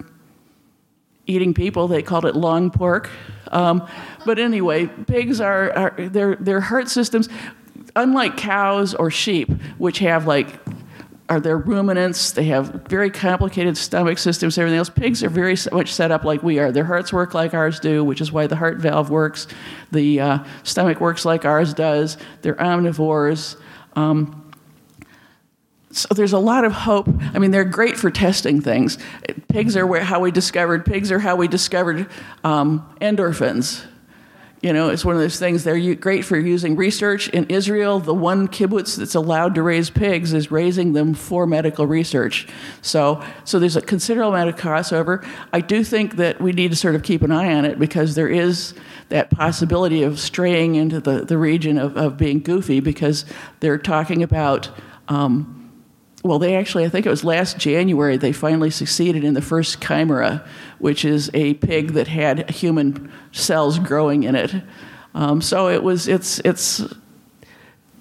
eating people, they called it long pork. Um, but anyway, pigs are, are their their heart systems unlike cows or sheep, which have like are their ruminants. They have very complicated stomach systems, everything else. Pigs are very much set up like we are. Their hearts work like ours do, which is why the heart valve works. The uh, stomach works like ours does. They're omnivores. Um, so there's a lot of hope. I mean, they're great for testing things. Pigs are where, how we discovered pigs are how we discovered um, endorphins you know, it's one of those things. They're great for using research. In Israel, the one kibbutz that's allowed to raise pigs is raising them for medical research. So, so there's a considerable amount of crossover. I do think that we need to sort of keep an eye on it because there is that possibility of straying into the, the region of, of being goofy because they're talking about. Um, well, they actually, I think it was last January, they finally succeeded in the first chimera, which is a pig that had human cells growing in it. Um, so it was, it's, it's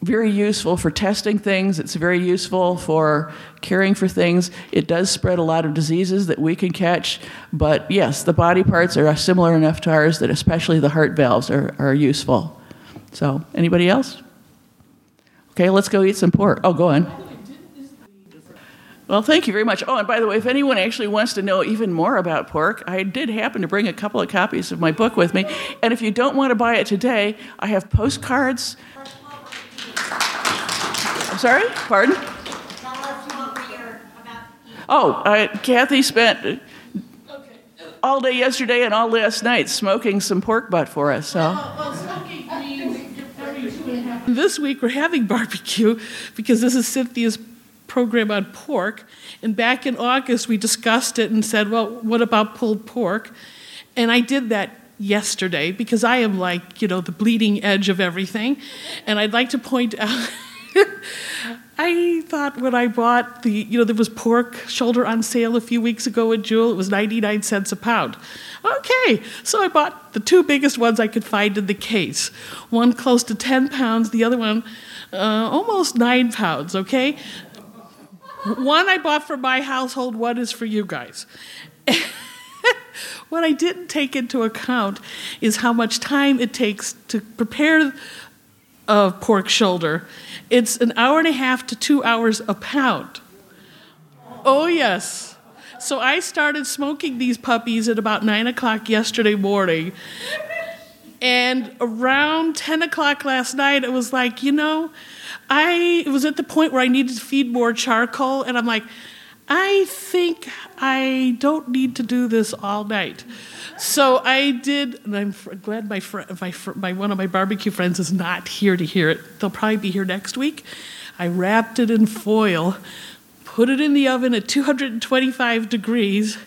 very useful for testing things. It's very useful for caring for things. It does spread a lot of diseases that we can catch. But yes, the body parts are similar enough to ours that especially the heart valves are, are useful. So, anybody else? Okay, let's go eat some pork. Oh, go on. Well, thank you very much. Oh, and by the way, if anyone actually wants to know even more about pork, I did happen to bring a couple of copies of my book with me. And if you don't want to buy it today, I have postcards. I'm sorry? Pardon? Oh, uh, Kathy spent all day yesterday and all last night smoking some pork butt for us. So. This week we're having barbecue because this is Cynthia's program on pork. And back in August, we discussed it and said, well, what about pulled pork? And I did that yesterday because I am like, you know, the bleeding edge of everything. And I'd like to point [laughs] out. I thought when I bought the, you know, there was pork shoulder on sale a few weeks ago at Jewel, it was 99 cents a pound. Okay, so I bought the two biggest ones I could find in the case. One close to 10 pounds, the other one uh, almost nine pounds, okay? One I bought for my household, one is for you guys. [laughs] what I didn't take into account is how much time it takes to prepare a pork shoulder. It's an hour and a half to two hours a pound. Oh, yes. So I started smoking these puppies at about nine o'clock yesterday morning. And around 10 o'clock last night, it was like, you know, I was at the point where I needed to feed more charcoal, and I'm like, I think I don't need to do this all night. So I did, and I'm glad my, fr- my, fr- my one of my barbecue friends is not here to hear it. They'll probably be here next week. I wrapped it in foil, put it in the oven at 225 degrees.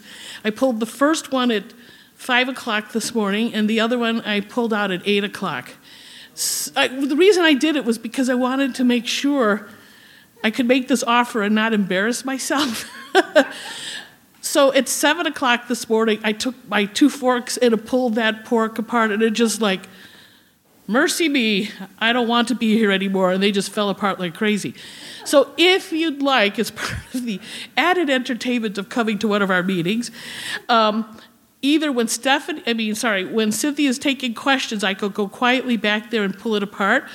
I pulled the first one at five o'clock this morning, and the other one I pulled out at eight o'clock. I the reason I did it was because I wanted to make sure I could make this offer and not embarrass myself. [laughs] so at seven o'clock this morning, I took my two forks and I pulled that pork apart, and it just like, mercy me, I don't want to be here anymore. And they just fell apart like crazy. So if you'd like, as [laughs] part of the added entertainment of coming to one of our meetings, um, either when Stephanie, I mean, sorry, when Cynthia's taking questions, I could go quietly back there and pull it apart,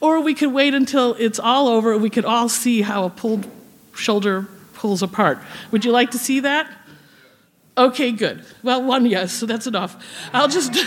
or we could wait until it's all over and we could all see how a pulled shoulder pulls apart. Would you like to see that? Okay, good. Well, one yes, so that's enough. I'll just. [laughs]